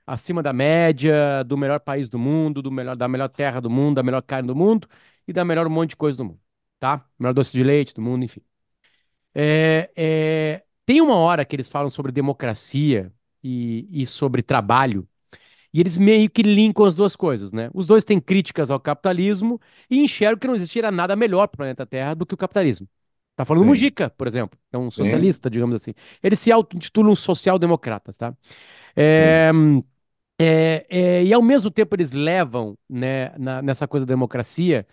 Acima da média, do melhor país do mundo, do melhor, da melhor terra do mundo, da melhor carne do mundo e da melhor um monte de coisa do mundo, tá? Melhor doce de leite do mundo, enfim. É, é, Tem uma hora que eles falam sobre democracia e, e sobre trabalho e eles meio que linkam as duas coisas, né? Os dois têm críticas ao capitalismo e enxergam que não existirá nada melhor para o planeta Terra do que o capitalismo. Tá falando Sim, Mujica, por exemplo, é um sim, socialista, digamos assim. Eles se auto-intitulam social-democratas, tá? sim. É, é, é, e ao mesmo tempo eles levam, né, na- nessa coisa da democracia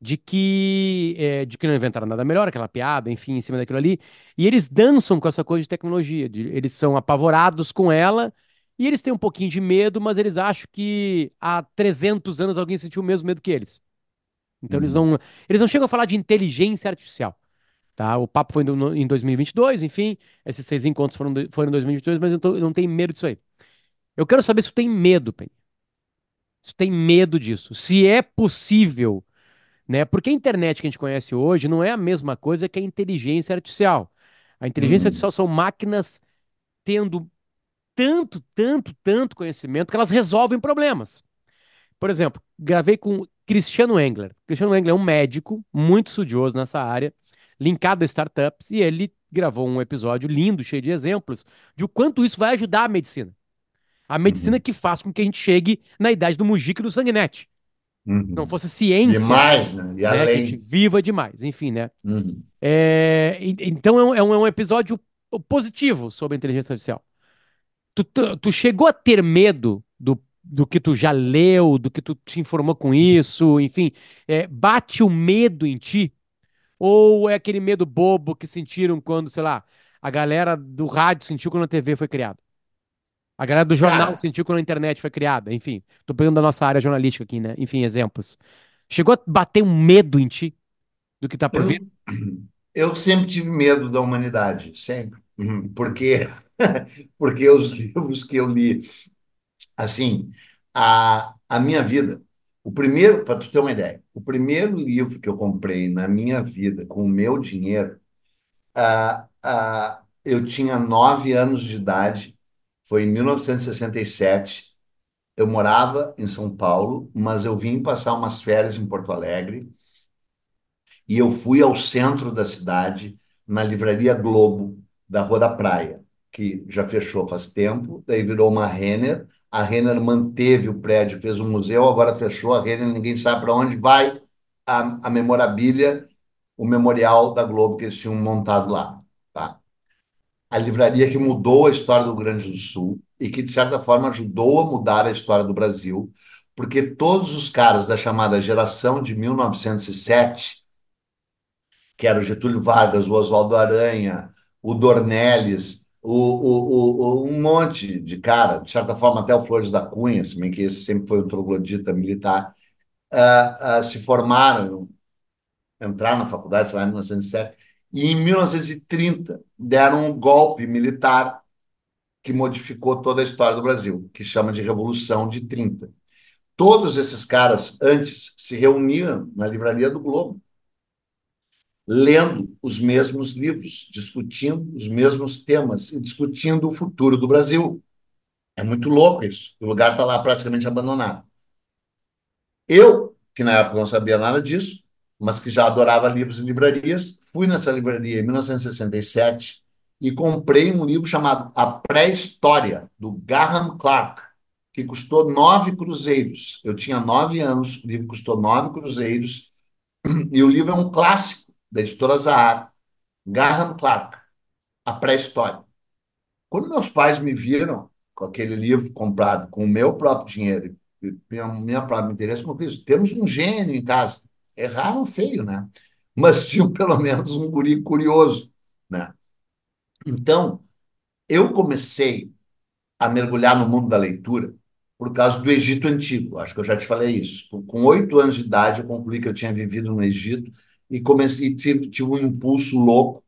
de que, é, de que não inventaram nada melhor, aquela piada, enfim, em cima daquilo ali. E eles dançam com essa coisa de tecnologia. de- eles são apavorados com ela e eles têm um pouquinho de medo, mas eles acham que há 300 anos alguém sentiu o mesmo medo que eles. Então eles Uhum. não, eles não chegam a falar de inteligência artificial. Tá? O papo foi no- em 2022, enfim, esses seis encontros foram, foram em 2022, mas eu, tô- eu não tenho medo disso aí. Eu quero saber se tu tem medo, Penny. Se tu tem medo disso. Se é possível né? Porque a internet que a gente conhece hoje não é a mesma coisa que a inteligência artificial. A inteligência Uhum. artificial são máquinas tendo tanto, tanto, tanto conhecimento que elas resolvem problemas. Por exemplo, gravei com Cristiano Engler. Cristiano Engler é um médico muito estudioso nessa área, linkado a startups, e ele gravou um episódio lindo, cheio de exemplos, de o quanto isso vai ajudar a medicina. A medicina Uhum. que faz com que a gente chegue na idade do Mujica e do Sanguinete. Se não Uhum. fosse ciência, Demais, né? E né, que a gente além. viva demais, enfim, né? Uhum. É, então é um, é um- é um episódio positivo sobre a inteligência artificial. Tu, tu- chegou a ter medo do, do que tu já leu, do que tu te informou com isso, enfim, é, bate o medo em ti? Ou é aquele medo bobo que sentiram quando, sei lá, a galera do rádio sentiu quando a TV foi criada? A galera do jornal sentiu quando a internet foi criada? Enfim, tô pegando da nossa área jornalística aqui, né? Enfim, exemplos. Chegou a bater um medo em ti do que tá por vir? eu, eu sempre tive medo da humanidade, sempre. Uhum. Porque, porque os livros que eu li, assim, a, a minha vida, o primeiro, para tu ter uma ideia, o primeiro livro que eu comprei na minha vida com o meu dinheiro, ah, ah, eu tinha nove anos de idade, foi em 1967. Eu morava em São Paulo, mas eu vim passar umas férias em Porto Alegre e eu fui ao centro da cidade, na Livraria Globo, da Rua da Praia, que já fechou faz tempo, daí virou uma Renner. A Renner manteve o prédio, fez um museu, agora fechou a Renner, ninguém sabe para onde vai a, a memorabilia, o memorial da Globo que eles tinham montado lá. Tá? A livraria que mudou a história do Rio Grande do Sul e que, de certa forma, ajudou a mudar a história do Brasil, porque todos os caras da chamada geração de 1907 que era o Getúlio Vargas, o Oswaldo Aranha, o Dornelles, o, o, o, um monte de cara, de certa forma até o Flores da Cunha, se bem que esse sempre foi um troglodita militar, uh, uh, se formaram, entraram na faculdade, sei lá, em 1907, e em 1930 deram um golpe militar que modificou toda a história do Brasil, que chama de Revolução de 30. Todos esses caras antes se reuniam na livraria do Globo, lendo os mesmos livros, discutindo os mesmos temas e discutindo o futuro do Brasil. É muito louco isso. O lugar está lá praticamente abandonado. Eu, que na época não sabia nada disso, mas que já adorava livros e livrarias, fui nessa livraria em 1967 e comprei um livro chamado A Pré-História, do Graham Clark, que custou nove cruzeiros. Eu tinha nove anos, o livro custou nove cruzeiros, e o livro é um clássico da editora Zahar, Graham Clark, A Pré-História. Quando meus pais me viram com aquele livro comprado com o meu próprio dinheiro, minha, minha própria interesse, como isso, temos um gênio em casa. Erraram feio, né? Mas tinham pelo menos um guri curioso, né? Então, eu comecei a mergulhar no mundo da leitura por causa do Egito Antigo. Acho que eu já te falei isso. Com oito anos de idade, eu concluí que eu tinha vivido no Egito e comecei tive, tive um impulso louco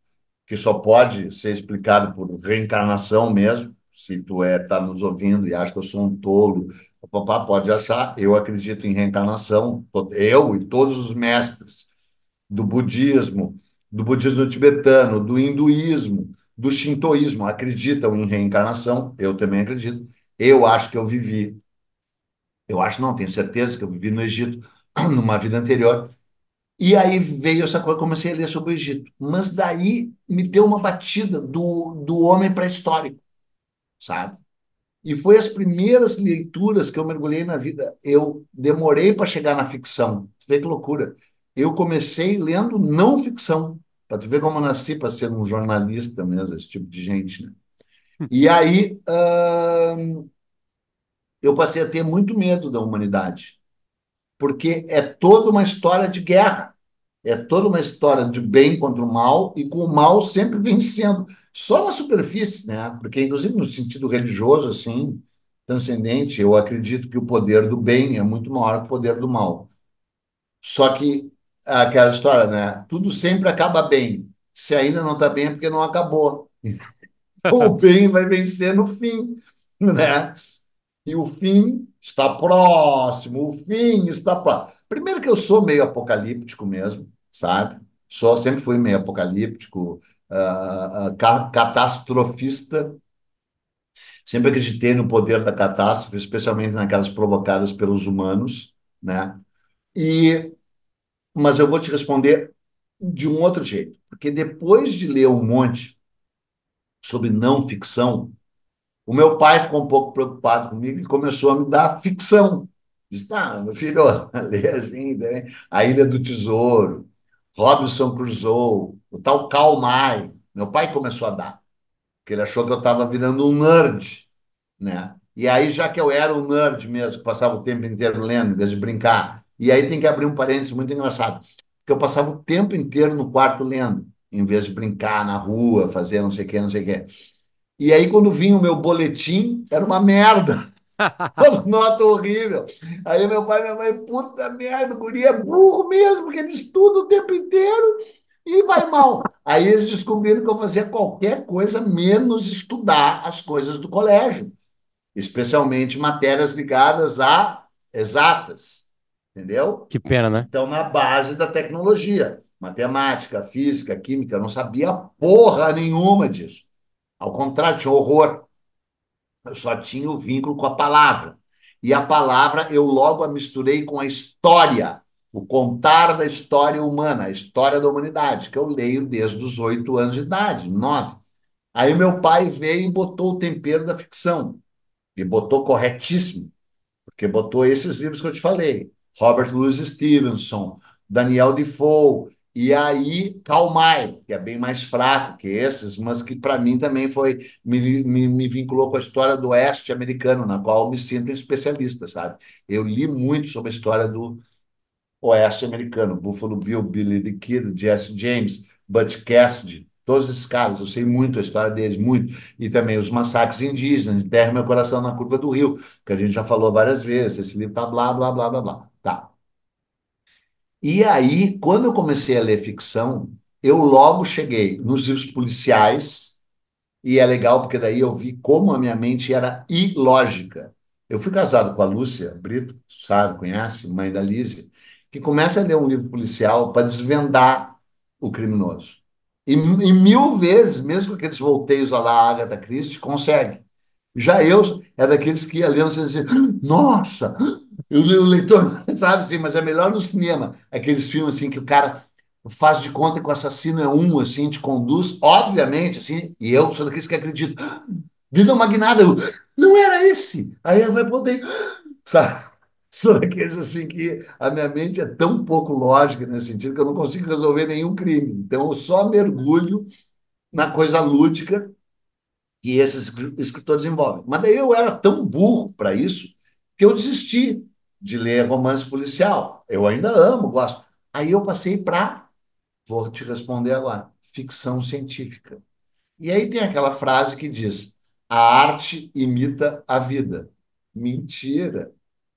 que só pode ser explicado por reencarnação mesmo. Se tu é tá nos ouvindo e acha que eu sou um tolo, o papá pode achar. Eu acredito em reencarnação. Eu e todos os mestres do budismo, do budismo tibetano, do hinduísmo, do shintoísmo acreditam em reencarnação, eu também acredito. Eu acho que eu vivi, eu acho não, tenho certeza que eu vivi no Egito numa vida anterior. E aí veio essa coisa, comecei a ler sobre o Egito. Mas daí me deu uma batida do, do homem pré-histórico, sabe? E foi as primeiras leituras que eu mergulhei na vida. Eu demorei para chegar na ficção. Vê que loucura. Eu comecei lendo não ficção. Para tu ver como eu nasci para ser um jornalista mesmo, esse tipo de gente, né? E aí hum, eu passei a ter muito medo da humanidade, porque é toda uma história de guerra, é toda uma história de bem contra o mal e com o mal sempre vencendo, só na superfície, né? Porque inclusive no sentido religioso assim, transcendente, eu acredito que o poder do bem é muito maior que o poder do mal. Só que aquela história, né? Tudo sempre acaba bem. Se ainda não está bem é porque não acabou. o bem vai vencer no fim, né? E o fim está próximo, o fim está próximo. Primeiro que eu sou meio apocalíptico mesmo, sabe? Só sempre fui meio apocalíptico, uh, uh, catastrofista. Sempre acreditei no poder da catástrofe, especialmente naquelas provocadas pelos humanos, né? E mas eu vou te responder de um outro jeito. Porque depois de ler um monte sobre não ficção, o meu pai ficou um pouco preocupado comigo e começou a me dar ficção. Disse, tá, meu filho, lê assim, né? A Ilha do Tesouro, Robinson Crusoe, o tal Karl May. Meu pai começou a dar, porque ele achou que eu estava virando um nerd, né? E aí, já que eu era um nerd mesmo, que passava o tempo inteiro lendo, em vez de brincar, e aí tem que abrir um parênteses muito engraçado, porque eu passava o tempo inteiro no quarto lendo, em vez de brincar na rua, fazer não sei o que, não sei o que. E aí, quando vinha o meu boletim, era uma merda. As notas horríveis. Aí meu pai e minha mãe, puta merda, o guri é burro mesmo, porque ele estuda o tempo inteiro e vai mal. Aí eles descobriram que eu fazia qualquer coisa menos estudar as coisas do colégio, especialmente matérias ligadas a exatas entendeu? Que pena, né? Então, na base da tecnologia, matemática, física, química, eu não sabia porra nenhuma disso. Ao contrário, tinha horror. Eu só tinha o vínculo com a palavra. E a palavra eu logo a misturei com a história, o contar da história humana, a história da humanidade, que eu leio desde os oito anos de idade, nove. Aí meu pai veio e botou o tempero da ficção. E botou corretíssimo, porque botou esses livros que eu te falei. Robert Louis Stevenson, Daniel Defoe, e aí Calmai, que é bem mais fraco que esses, mas que para mim também foi me, me, me, vinculou com a história do oeste americano, na qual eu me sinto um especialista, sabe? Eu li muito sobre a história do, oeste americano. Buffalo Bill, Billy the Kid, Jesse James, Butch Cassidy, todos esses caras. Eu sei muito a história deles, muito. E também os massacres indígenas, Terra Meu Coração na Curva do Rio, que a gente já falou várias vezes. Esse livro tá blá, blá, blá, blá, blá. Tá. E aí, quando eu comecei a ler ficção, eu logo cheguei nos livros policiais, e é legal porque daí eu vi como a minha mente era ilógica. Eu fui casado com a Lúcia Brito, sabe, conhece, mãe da Lízia, que começa a ler um livro policial para desvendar o criminoso. E, e, mil vezes, mesmo com aqueles volteios lá da Agatha Christie, consegue. Já eu é daqueles que ia lendo assim, assim nossa, o leitor sabe assim, mas é melhor no cinema. Aqueles filmes assim que o cara faz de conta que o assassino é um, assim, te conduz, obviamente, assim, e eu sou daqueles que acredito. Vida magnada, eu, não era esse. Aí vai poder, sabe? Sou daqueles assim que a minha mente é tão pouco lógica nesse sentido que eu não consigo resolver nenhum crime. Então eu só mergulho na coisa lúdica que esses escritores envolvem. Mas daí eu era tão burro para isso que eu desisti de ler romance policial. Eu ainda amo, gosto. Aí eu passei para, vou te responder agora, ficção científica. E aí tem aquela frase que diz: a arte imita a vida. Mentira,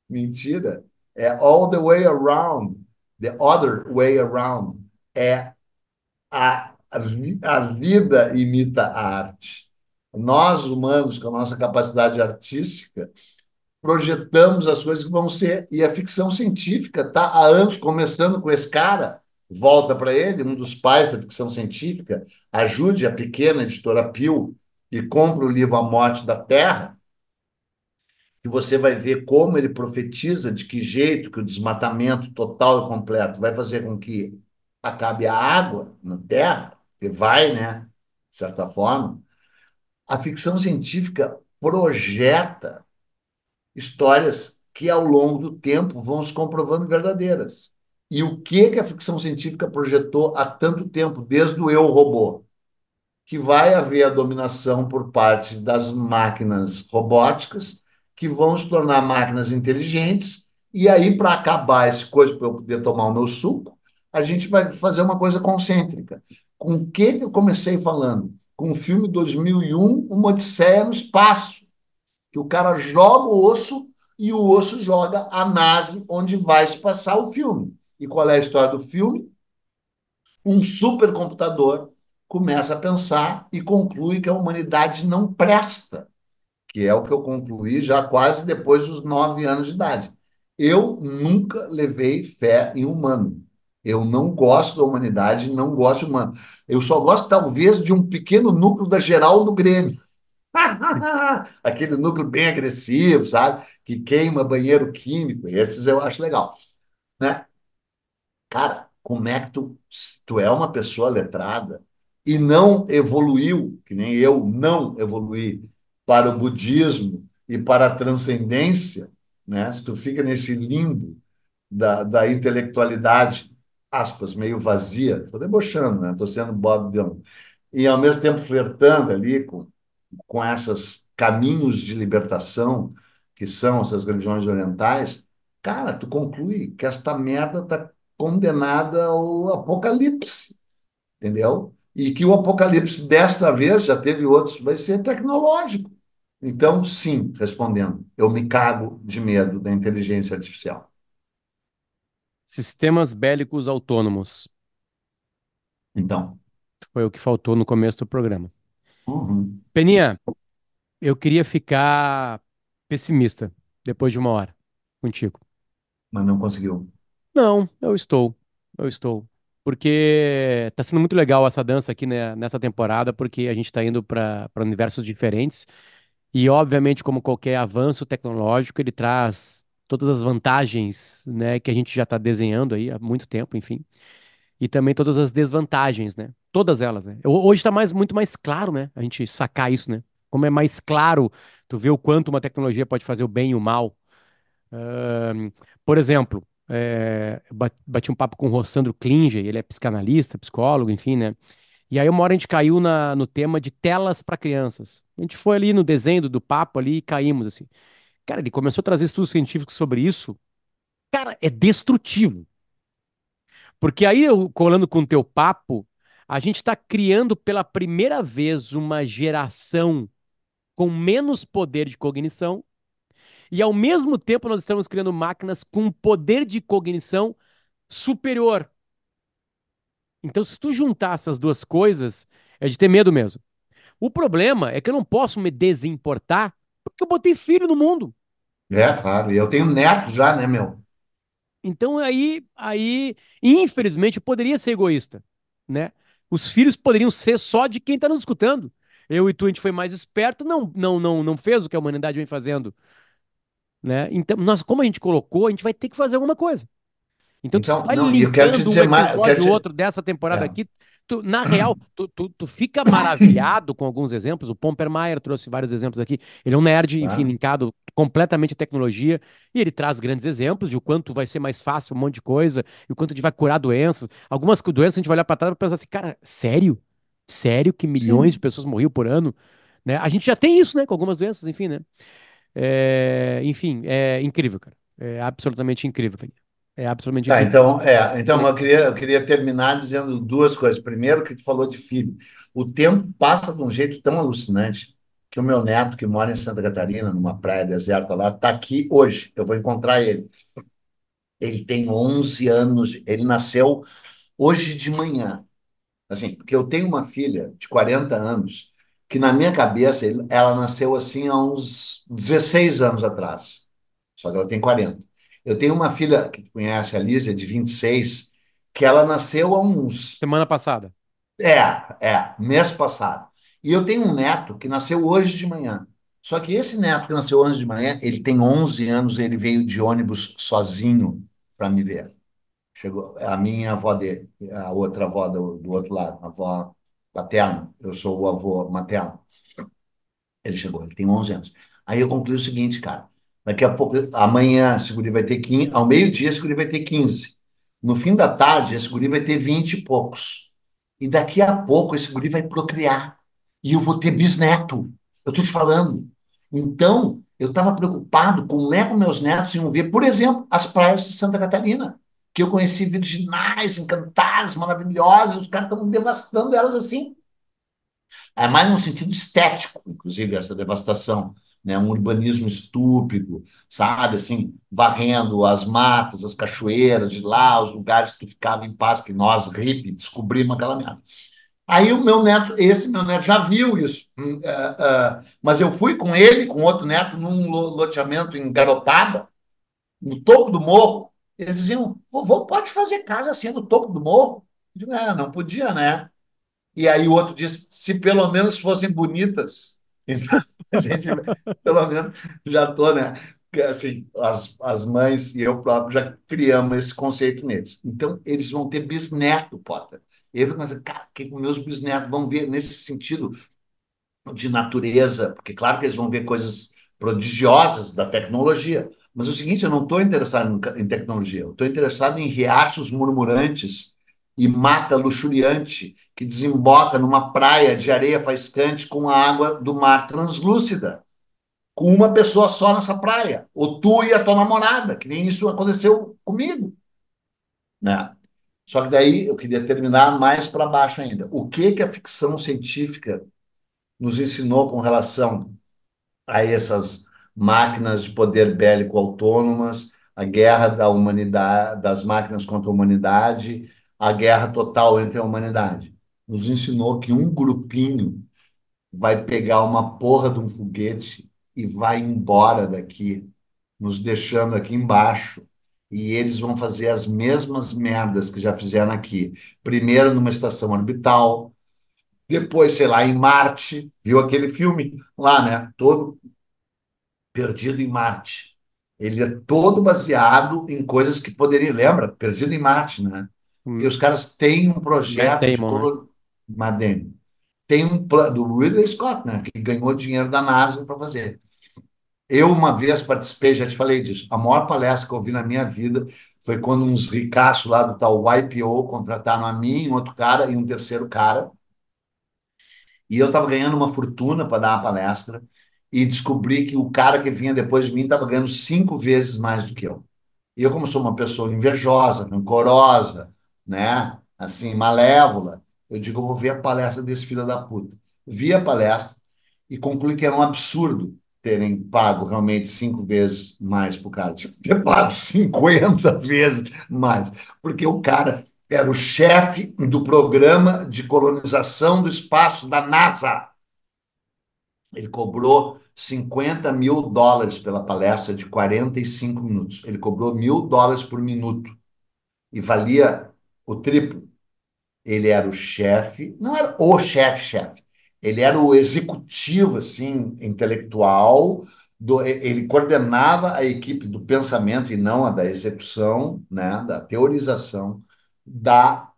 mentira. É all the way around, the other way around. É a, a vida imita a arte. Nós, humanos, com a nossa capacidade artística, projetamos as coisas que vão ser. E a ficção científica está há anos começando com esse cara, volta para ele, um dos pais da ficção científica, ajude a pequena editora Pio e compre o livro A Morte da Terra, que você vai ver como ele profetiza de que jeito que o desmatamento total e completo vai fazer com que acabe a água na Terra, que vai, né, de certa forma. A ficção científica projeta histórias que ao longo do tempo vão se comprovando verdadeiras. E o que que a ficção científica projetou há tanto tempo, desde o eu robô? Que vai haver a dominação por parte das máquinas robóticas, que vão se tornar máquinas inteligentes, e aí, para acabar esse coisa, para eu poder tomar o meu suco, a gente vai fazer uma coisa concêntrica. Com o que eu comecei falando? Com o filme 2001, Uma Odisseia no Espaço que o cara joga o osso e o osso joga a nave onde vai se passar o filme. E qual é a história do filme? Um supercomputador começa a pensar e conclui que a humanidade não presta, que é o que eu concluí já quase depois dos nove anos de idade. Eu nunca levei fé em humano. Eu não gosto da humanidade, não gosto humano. Eu só gosto, talvez, de um pequeno núcleo da geral do Grêmio Aquele núcleo bem agressivo, sabe? Que queima banheiro químico. Esses eu acho legal. Né? Cara, como é que tu, tu é uma pessoa letrada e não evoluiu, que nem eu não evoluí, para o budismo e para a transcendência, né? Se tu fica nesse limbo da, da intelectualidade, aspas, meio vazia, estou debochando, né? Estou sendo Bob Dylan. E ao mesmo tempo flertando ali com com esses caminhos de libertação que são essas religiões orientais, cara, tu conclui que esta merda está condenada ao apocalipse, entendeu? E que o apocalipse desta vez, já teve outros, vai ser tecnológico. Então, sim, respondendo, eu me cago de medo da inteligência artificial. Sistemas bélicos autônomos. Então. Foi o que faltou no começo do programa. Uhum. Peninha, eu queria ficar pessimista depois de uma hora contigo. Mas não conseguiu. Não, eu estou. Eu estou. Porque tá sendo muito legal essa dança aqui né, nessa temporada, porque a gente está indo para universos diferentes. E, obviamente, como qualquer avanço tecnológico, ele traz todas as vantagens né, que a gente já está desenhando aí há muito tempo, enfim e também todas as desvantagens, né? Todas elas, né? Hoje está mais, muito mais claro, né? A gente sacar isso, né? Como é mais claro tu vê o quanto uma tecnologia pode fazer o bem e o mal. Uh, por exemplo, é, bati um papo com o Rossandro Klinger, ele é psicanalista, psicólogo, enfim, né? E aí uma hora a gente caiu na, no tema de telas para crianças. A gente foi ali no desenho do, papo ali e caímos, assim. Cara, ele começou a trazer estudos científicos sobre isso. Cara, é destrutivo Porque aí, eu, colando com o teu papo, a gente está criando pela primeira vez uma geração com menos poder de cognição e, ao mesmo tempo, nós estamos criando máquinas com poder de cognição superior. Então, se tu juntar essas duas coisas, é de ter medo mesmo. O problema é que eu não posso me desimportar porque eu botei filho no mundo. É, claro. E eu tenho neto já, né, meu? Então aí, aí, infelizmente, eu poderia ser egoísta, né? Os filhos poderiam ser só de quem está nos escutando. Eu e tu, a gente foi mais esperto, não, não, não, não fez o que a humanidade vem fazendo, né? Então, nós, como a gente colocou, a gente vai ter que fazer alguma coisa. Então, tu Então, vai não, e eu quero te linkando um dizer mais. Eu quero episódio te... outro dessa temporada É, aqui. Tu, na real, tu, tu, tu fica maravilhado com alguns exemplos. O Pompermayer trouxe vários exemplos aqui. Ele é um nerd, enfim, tá? linkado completamente à tecnologia. E ele traz grandes exemplos de o quanto vai ser mais fácil um monte de coisa, e o quanto a gente vai curar doenças. Algumas doenças a gente vai olhar para trás e pensar assim, cara, sério? Sério que milhões de Sim. pessoas morriam por ano? Né? A gente já tem isso, né? Com algumas doenças, enfim, né? É, enfim, é incrível, cara. É absolutamente incrível, Peninha. É absolutamente Tá, então, é, então eu queria, eu queria terminar dizendo duas coisas. Primeiro, que tu falou de filho. O tempo passa de um jeito tão alucinante que o meu neto, que mora em Santa Catarina, numa praia deserta lá, está aqui hoje. Eu vou encontrar ele. Ele tem 11 anos, ele nasceu hoje de manhã. Assim, porque eu tenho uma filha de 40 anos que, na minha cabeça, ela nasceu assim há uns 16 anos atrás. Só que ela tem 40. Eu tenho uma filha que tu conhece, a Lísia, de 26, que ela nasceu há uns. Semana passada. É, é, mês passado. E eu tenho um neto que nasceu hoje de manhã. Só que esse neto que nasceu hoje de manhã, ele tem 11 anos, ele veio de ônibus sozinho para me ver. Chegou a minha avó dele, a outra avó do, do outro lado, a avó paterna. Eu sou o avô materno. Ele chegou, ele tem 11 anos. Aí eu concluí o seguinte, cara. Daqui a pouco, amanhã, esse guri vai ter 15, ao meio-dia, esse guri vai ter 15. No fim da tarde, esse guri vai ter 20 e poucos. E daqui a pouco, esse guri vai procriar. E eu vou ter bisneto. Eu estou te falando. Então, eu estava preocupado com como é que meus netos iam ver, por exemplo, as praias de Santa Catarina, que eu conheci virginais, encantadas, maravilhosas, os caras estão devastando elas assim. É mais no sentido estético, inclusive, essa devastação, né? Um urbanismo estúpido, sabe? Assim, varrendo as matas, as cachoeiras de lá, os lugares que tu ficava em paz, que nós, hippie, descobrimos aquela merda. Aí o meu neto, esse meu neto já viu isso, ah, ah, mas eu fui com ele, com outro neto, num lo- loteamento em Garopaba, no topo do morro. Eles diziam: vovô, pode fazer casa assim no topo do morro? Eu digo: é, não podia, né? E aí o outro disse, se pelo menos fossem bonitas. Então, a gente, pelo menos, já estou, né? Assim, as, as mães e eu próprio já criamos esse conceito neles. Então, eles vão ter bisneto, Potter. E eu fico pensando, cara, que meus bisnetos vão ver nesse sentido de natureza? Porque, claro que eles vão ver coisas prodigiosas da tecnologia. Mas é o seguinte, eu não estou interessado em tecnologia, eu estou interessado em riachos murmurantes e mata luxuriante que desemboca numa praia de areia faiscante com a água do mar translúcida, com uma pessoa só nessa praia, ou tu e a tua namorada, que nem isso aconteceu comigo, né? Só que daí eu queria terminar mais para baixo ainda. O que que a ficção científica nos ensinou com relação a essas máquinas de poder bélico autônomas, a guerra da humanidade, das máquinas contra a humanidade, a guerra total entre a humanidade. Nos ensinou que um grupinho vai pegar uma porra de um foguete e vai embora daqui, nos deixando aqui embaixo. E eles vão fazer as mesmas merdas que já fizeram aqui. Primeiro numa estação orbital, depois, sei lá, em Marte. Viu aquele filme lá, né? Todo Perdido em Marte. Ele é todo baseado em coisas que poderiam. Lembra? Perdido em Marte, né? E os caras têm um Matt projeto de Damon, né? Matt Damon. Tem um plano do Ridley Scott, né? Que ganhou dinheiro da NASA para fazer. Eu, uma vez, participei, já te falei disso. A maior palestra que eu vi na minha vida foi quando uns ricaços lá do tal YPO contrataram a mim, um outro cara e um terceiro cara. E eu estava ganhando uma fortuna para dar a palestra e descobri que o cara que vinha depois de mim estava ganhando cinco vezes mais do que eu. E eu, como sou uma pessoa invejosa, rancorosa, né? Assim, malévola. Eu digo, eu vou ver a palestra desse filho da puta. Vi a palestra e concluí que era um absurdo terem pago realmente cinco vezes mais para o cara. Tipo, ter pago 50 vezes mais. Porque o cara era o chefe do programa de colonização do espaço da NASA. Ele cobrou 50 mil dólares pela palestra de 45 minutos. Ele cobrou mil dólares por minuto e valia o triplo. Ele era o chefe, não era o chefe-chefe, ele era o executivo, assim, intelectual, do, ele coordenava a equipe do pensamento e não a da execução, né, da teorização da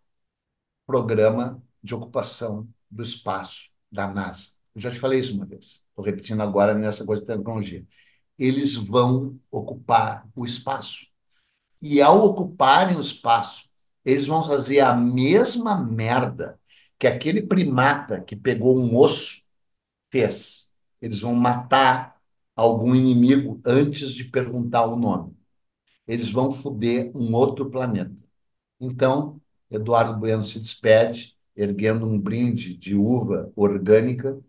programa de ocupação do espaço da NASA. Eu já te falei isso uma vez, estou repetindo agora nessa coisa de tecnologia. Eles vão ocupar o espaço. E ao ocuparem o espaço, eles vão fazer a mesma merda que aquele primata que pegou um osso fez. Eles vão matar algum inimigo antes de perguntar o nome. Eles vão foder um outro planeta. Então, Eduardo Bueno se despede, erguendo um brinde de uva orgânica,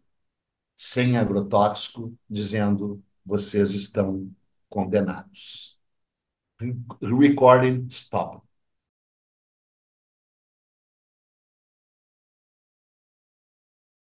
sem agrotóxico, dizendo: vocês estão condenados. Recording stop.